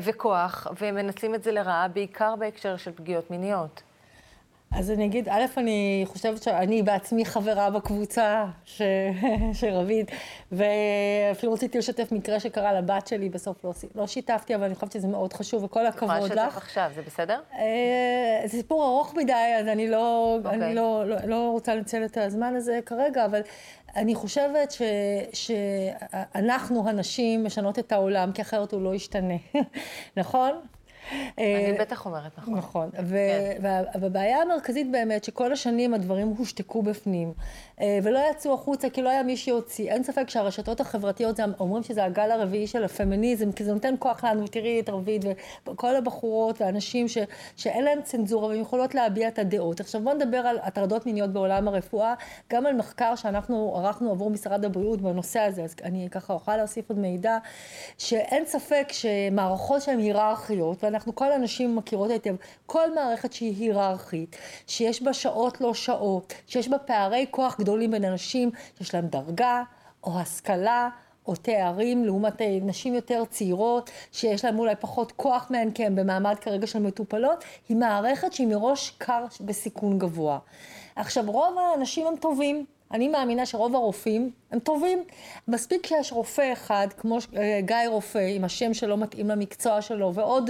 וכוח, והם מנצלים את זה לרעה, בעיקר בהקשר של פגיעות מיניות. אז אני אגיד, א', אני חושבת שאני בעצמי חברה בקבוצה ש... של רביד, ואפילו רציתי לשתף מקרה שקרה לבת שלי, בסוף לא, לא שיתפתי, אבל אני חושבת שזה מאוד חשוב, וכל הכבוד לך. יכולה לשתף עכשיו, זה בסדר? אה, זה סיפור ארוך מדי, אז אני, לא, okay. אני אוקיי. לא, לא, לא רוצה לנצל את הזמן הזה כרגע, אבל אני חושבת ש, שאנחנו, הנשים, משנות את העולם, כי אחרת הוא לא ישתנה, נכון? אני בטח אומרת נכון. נכון. והבעיה המרכזית באמת, שכל השנים הדברים הושתקו בפנים, ולא יצאו החוצה כי לא היה מי שיוציא. אין ספק שהרשתות החברתיות, אומרים שזה הגל הרביעי של הפמיניזם, כי זה נותן כוח לנו, תראי את רביד וכל הבחורות והנשים שאין להם צנזורה והן יכולות להביע את הדעות. עכשיו בואו נדבר על הטרדות מיניות בעולם הרפואה, גם על מחקר שאנחנו ערכנו עבור משרד הבריאות בנושא הזה, אז אני ככה אוכל להוסיף עוד מידע, שאין ספק שמערכות שהן היררכיות, ואנחנו כל הנשים מכירות היטב, כל מערכת שהיא היררכית, שיש בה שעות לא שעות, שיש בה פערי כוח גדולים בין אנשים שיש להם דרגה או השכלה, או תארים, לעומת אה, נשים יותר צעירות, שיש להן אולי פחות כוח מהן, כי הן במעמד כרגע של מטופלות, היא מערכת שהיא מראש קר בסיכון גבוה. עכשיו, רוב האנשים הם טובים. אני מאמינה שרוב הרופאים הם טובים. מספיק שיש רופא אחד, כמו אה, גיא רופא, עם השם שלו מתאים למקצוע שלו, ועוד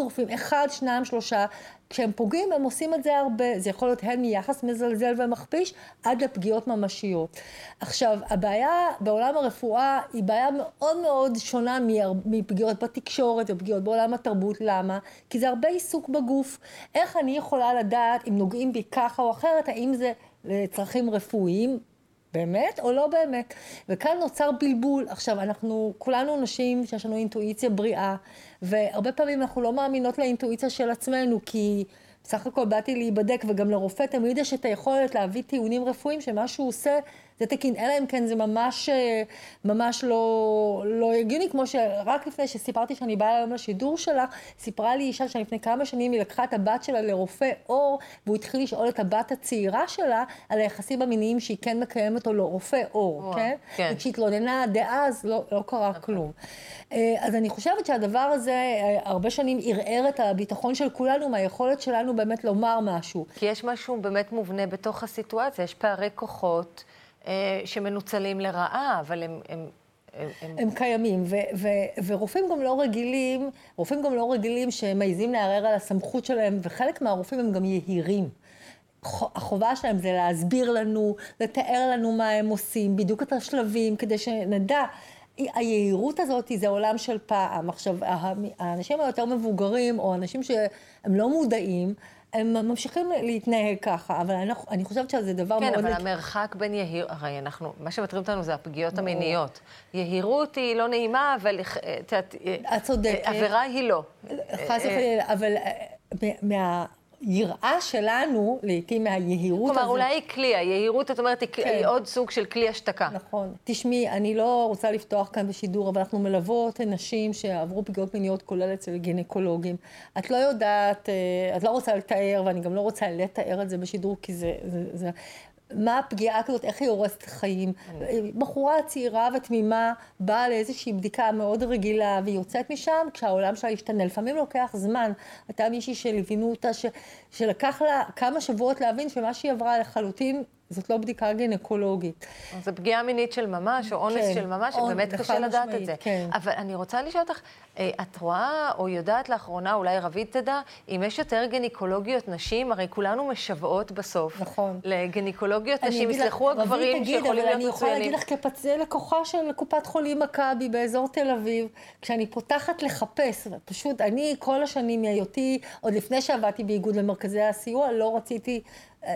רופאים, אחד, שניים, שלושה, כשהם פוגעים הם עושים את זה הרבה, זה יכול להיות הן מיחס מזלזל ומכפיש עד לפגיעות ממשיות. עכשיו, הבעיה בעולם הרפואה היא בעיה מאוד מאוד שונה מפגיעות בתקשורת ופגיעות בעולם התרבות, למה? כי זה הרבה עיסוק בגוף. איך אני יכולה לדעת אם נוגעים בי ככה או אחרת, האם זה לצרכים רפואיים, באמת או לא באמת. וכאן נוצר בלבול. עכשיו, אנחנו כולנו נשים שיש לנו אינטואיציה בריאה, והרבה פעמים אנחנו לא מאמינות לאינטואיציה של עצמנו, כי בסך הכל באתי להיבדק, וגם לרופא תמיד יש את היכולת להביא טיעונים רפואיים שמה שהוא עושה זה תקין, אלא אם כן זה ממש, אה, ממש לא, לא הגיוני, כמו שרק לפני שסיפרתי שאני באה היום לשידור שלך, סיפרה לי אישה שלפני כמה שנים היא לקחה את הבת שלה לרופא עור, והוא התחיל לשאול את הבת הצעירה שלה על היחסים המיניים שהיא כן מקיימת או לא, רופא עור, כן? כן. וכשהתלוננה דאז לא, לא קרה נכון. כלום. אה, אז אני חושבת שהדבר הזה אה, הרבה שנים ערער את הביטחון של כולנו מהיכולת שלנו באמת לומר משהו. כי יש משהו באמת מובנה בתוך הסיטואציה, יש פערי כוחות. אה, שמנוצלים לרעה, אבל הם... הם הם, הם... הם קיימים, ו, ו, ורופאים גם לא רגילים, רופאים גם לא רגילים שהם מעיזים לערער על הסמכות שלהם, וחלק מהרופאים הם גם יהירים. החובה שלהם זה להסביר לנו, לתאר לנו מה הם עושים, בדיוק את השלבים, כדי שנדע. היהירות הזאת זה עולם של פעם. עכשיו, האנשים היותר מבוגרים, או אנשים שהם לא מודעים, הם ממשיכים להתנהג ככה, אבל אנחנו, אני חושבת שזה דבר כן, מאוד... כן, אבל המרחק בין יהיר... הרי אנחנו, מה שמטריד אותנו זה הפגיעות המיניות. יהירות היא לא נעימה, אבל את צודקת. עבירה היא לא. חס וחלילה, אבל מה... היראה שלנו, לעתים מהיהירות הזאת... כלומר, אולי היא כלי, היהירות, את אומרת, כן. היא עוד סוג של כלי השתקה. נכון. תשמעי, אני לא רוצה לפתוח כאן בשידור, אבל אנחנו מלוות נשים שעברו פגיעות מיניות, כולל אצל גינקולוגים. את לא יודעת, אה, את לא רוצה לתאר, ואני גם לא רוצה לתאר את זה בשידור, כי זה... זה, זה מה הפגיעה כזאת, איך היא הורסת חיים. בחורה צעירה ותמימה באה לאיזושהי בדיקה מאוד רגילה והיא יוצאת משם כשהעולם שלה השתנה. לפעמים לוקח זמן. הייתה מישהי שליווינו אותה, ש, שלקח לה כמה שבועות להבין שמה שהיא עברה לחלוטין זאת לא בדיקה גינקולוגית. זו פגיעה מינית של ממש, או אונס כן, של ממש, באמת קשה לדעת משמעית, את זה. כן. אבל אני רוצה לשאול אותך, אה, את רואה או יודעת לאחרונה, אולי רביד תדע, אם יש יותר גינקולוגיות נשים, הרי כולנו משוועות בסוף. נכון. לגינקולוגיות נשים, יסלחו הגברים שיכולים להיות מצוינים. אבל אני יכולה להגיד לך כפצי לקוחה של קופת חולים מכבי באזור תל אביב, כשאני פותחת לחפש, פשוט אני כל השנים מהיותי, עוד לפני שעבדתי באיגוד למרכזי הסיוע, לא רציתי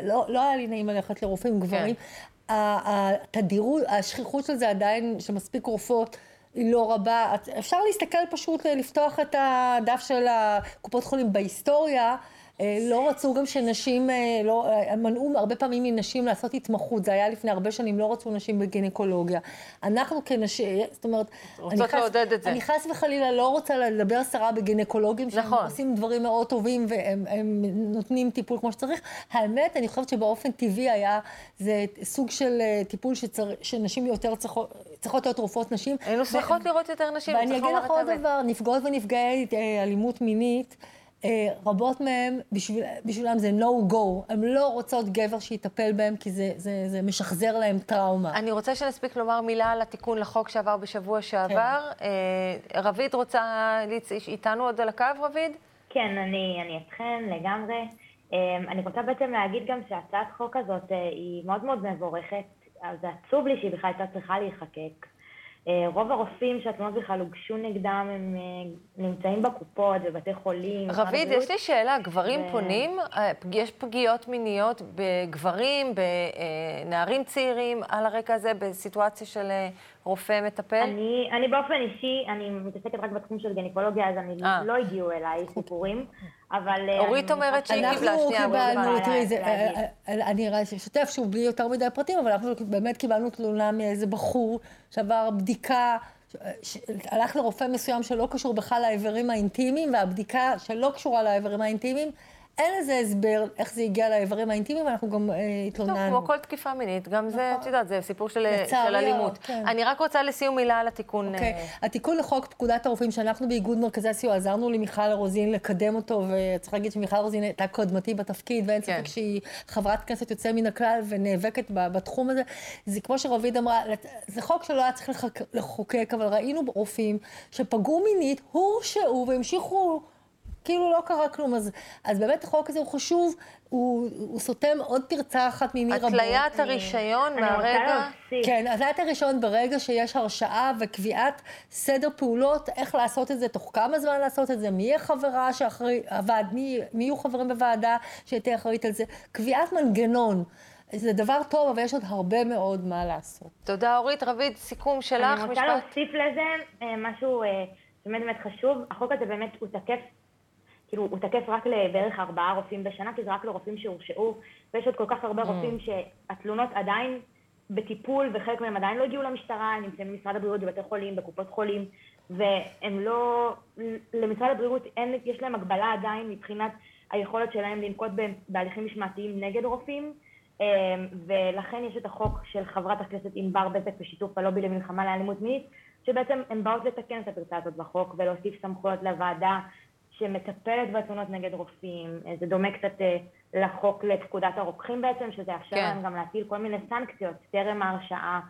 לא, לא היה לי נעים ללכת לרופאים גברים. כן. התדירות, השכיחות של זה עדיין, שמספיק רופאות, היא לא רבה. אפשר להסתכל פשוט, לפתוח את הדף של הקופות חולים בהיסטוריה. אה, לא רצו גם שנשים, אה, לא, אה, מנעו הרבה פעמים מנשים לעשות התמחות, זה היה לפני הרבה שנים, לא רצו נשים בגינקולוגיה. אנחנו כנשים, זאת אומרת, רוצות לעודד את זה. אני חס וחלילה לא רוצה לדבר סרה בגינקולוגים, שהם נכון. עושים דברים מאוד טובים והם נותנים טיפול כמו שצריך. האמת, אני חושבת שבאופן טבעי היה, זה סוג של טיפול שצר, שנשים יותר צריכות, צריכות להיות רופאות נשים. היינו שמחות לראות יותר נשים, ואני אגיד לך עוד דבר, נפגעות ונפגעי אלימות מינית, רבות מהן, בשביל, בשבילם זה no go. הן לא רוצות גבר שיטפל בהן, כי זה, זה, זה משחזר להן טראומה. אני רוצה שנספיק לומר מילה על התיקון לחוק שעבר בשבוע שעבר. כן. אה, רביד רוצה איתנו עוד על הקו, רביד? כן, אני, אני אתכם לגמרי. אה, אני רוצה בעצם להגיד גם שהצעת חוק הזאת היא מאוד מאוד מבורכת. אז זה עצוב לי שהיא בכלל הייתה צריכה להיחקק. אה, רוב הרופאים שהתלונות בכלל הוגשו נגדם, הם אה, נמצאים בקופות, בבתי חולים. רביד, יש לי שאלה, גברים ו... פונים? אה, יש פגיעות מיניות בגברים, בנערים צעירים, על הרקע הזה, בסיטואציה של רופא מטפל? אני, אני באופן אישי, אני מתעסקת רק בתחום של גניקולוגיה, אז אני, 아. לא הגיעו אליי סיפורים. אבל... אורית אומרת שהיא קיבלה, שנייה, אנחנו קיבלנו, תראי, אני אשתף שוב בלי יותר מדי פרטים, אבל אנחנו באמת קיבלנו תלונה מאיזה בחור שעבר בדיקה, הלך לרופא מסוים שלא קשור בכלל לאיברים האינטימיים, והבדיקה שלא קשורה לאיברים האינטימיים, אין לזה הסבר איך זה הגיע לאיברים האינטימיים, ואנחנו גם אה, התלוננו. טוב, כמו כל תקיפה מינית, גם זה, נכון. את יודעת, זה סיפור של, של אלימות. כן. אני רק רוצה לסיום מילה על התיקון. אוקיי, אה... התיקון לחוק פקודת הרופאים, שאנחנו באיגוד מרכזי הסיוע עזרנו למיכל רוזין לקדם אותו, וצריך להגיד שמיכל רוזין הייתה קודמתי בתפקיד, ואין ספק כן. שהיא חברת כנסת יוצא מן הכלל ונאבקת בתחום הזה. זה כמו שרביד אמרה, זה חוק שלא היה צריך לחוקק, אבל ראינו רופאים שפגעו מינית, הורשעו והמשיכו... כאילו לא קרה כלום. אז, אז באמת החוק הזה הוא חשוב, הוא, הוא סותם עוד פרצה אחת מיני רבות. התליית הרישיון אני, מהרגע... אני כן, התליית הרישיון ברגע שיש הרשעה וקביעת סדר פעולות, איך לעשות את זה, תוך כמה זמן לעשות את זה, מי יהיה חברה שאחראי, הוועד, מי, מי יהיו חברים בוועדה שתהיה אחראית על זה, קביעת מנגנון. זה דבר טוב, אבל יש עוד הרבה מאוד מה לעשות. תודה, אורית. רביד, סיכום שלך, משפט. אני רוצה להוסיף לזה אה, משהו אה, באמת באמת חשוב. החוק הזה באמת הוא תקף הוא תקף רק לבערך ארבעה רופאים בשנה, כי זה רק לרופאים שהורשעו, ויש עוד כל כך הרבה mm. רופאים שהתלונות עדיין בטיפול, וחלק מהם עדיין לא הגיעו למשטרה, הם נמצאים במשרד הבריאות, בבתי חולים, בקופות חולים, והם לא, למשרד הבריאות אין, יש להם הגבלה עדיין מבחינת היכולת שלהם לנקוט בהליכים משמעתיים נגד רופאים, אמ, ולכן יש את החוק של חברת הכנסת ענבר בזק בשיתוף הלובי למלחמה לאלימות מינית, שבעצם הן באות לתקן את הפרצה הזאת בחוק ולהוסיף סמכויות לוועדה שמטפלת בתלונות נגד רופאים, זה דומה קצת אה, לחוק לפקודת הרוקחים בעצם, שזה יאפשר כן. להם גם להטיל כל מיני סנקציות טרם ההרשעה,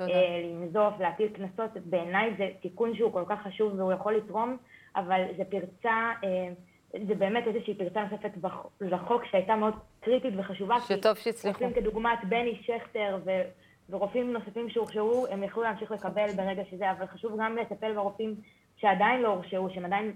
אה, לנזוף, להטיל קנסות, בעיניי זה תיקון שהוא כל כך חשוב והוא יכול לתרום, אבל זה פרצה, אה, זה באמת איזושהי פרצה נוספת לחוק שהייתה מאוד קריטית וחשובה. שטוב שהצליחו. רופאים כדוגמת בני שכטר ו... ורופאים נוספים שהורשעו, הם יכלו להמשיך לקבל ברגע שזה, אבל חשוב גם לטפל ברופאים שעדיין לא הורשעו, שהם עדיין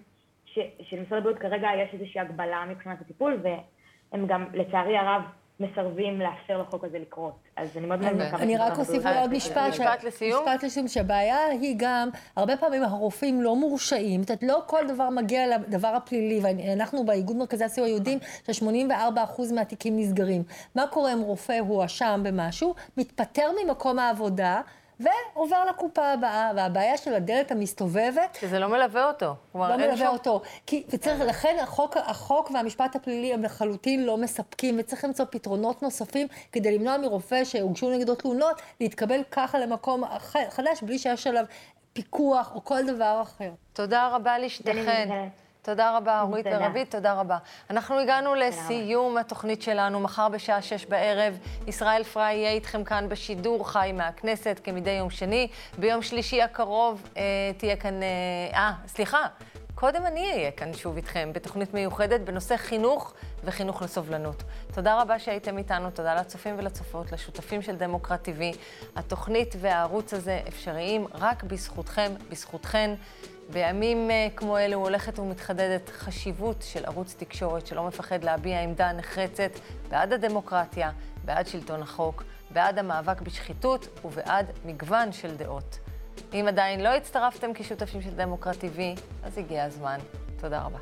שלמשרד הבריאות כרגע יש איזושהי הגבלה מבחינת הטיפול, והם גם, לצערי הרב, מסרבים לאפשר לחוק הזה לקרות. אז אני מאוד מאוד מקווה... אני רק אוסיף עוד משפט. משפט לסיום. משפט לסיום, שהבעיה היא גם, הרבה פעמים הרופאים לא מורשעים, זאת אומרת, לא כל דבר מגיע לדבר הפלילי, ואנחנו באיגוד מרכזי הסיוע יודעים ש-84% מהתיקים נסגרים. מה קורה אם רופא הואשם במשהו, מתפטר ממקום העבודה, ועובר לקופה הבאה, והבעיה של הדלת המסתובבת... שזה לא מלווה אותו. לא מלווה שם... אותו. כי, וצריך, לכן החוק, החוק והמשפט הפלילי הם לחלוטין לא מספקים, וצריך למצוא פתרונות נוספים כדי למנוע מרופא שהוגשו נגדו תלונות, להתקבל ככה למקום חדש, בלי שיש עליו פיקוח או כל דבר אחר. תודה רבה לשתיכן. תודה רבה, אורית ורבית, תודה רבה. אנחנו הגענו לסיום התוכנית שלנו, מחר בשעה שש בערב. ישראל פריי יהיה איתכם כאן בשידור חי מהכנסת, כמדי יום שני. ביום שלישי הקרוב אה, תהיה כאן... אה, אה, סליחה, קודם אני אהיה כאן שוב איתכם בתוכנית מיוחדת בנושא חינוך וחינוך לסובלנות. תודה רבה שהייתם איתנו, תודה לצופים ולצופות, לשותפים של דמוקרט TV. התוכנית והערוץ הזה אפשריים רק בזכותכם, בזכותכן. בימים אה, כמו אלו הולכת ומתחדדת חשיבות של ערוץ תקשורת שלא מפחד להביע עמדה נחרצת בעד הדמוקרטיה, בעד שלטון החוק, בעד המאבק בשחיתות ובעד מגוון של דעות. אם עדיין לא הצטרפתם כשותפים של דמוקרט TV, אז הגיע הזמן. תודה רבה.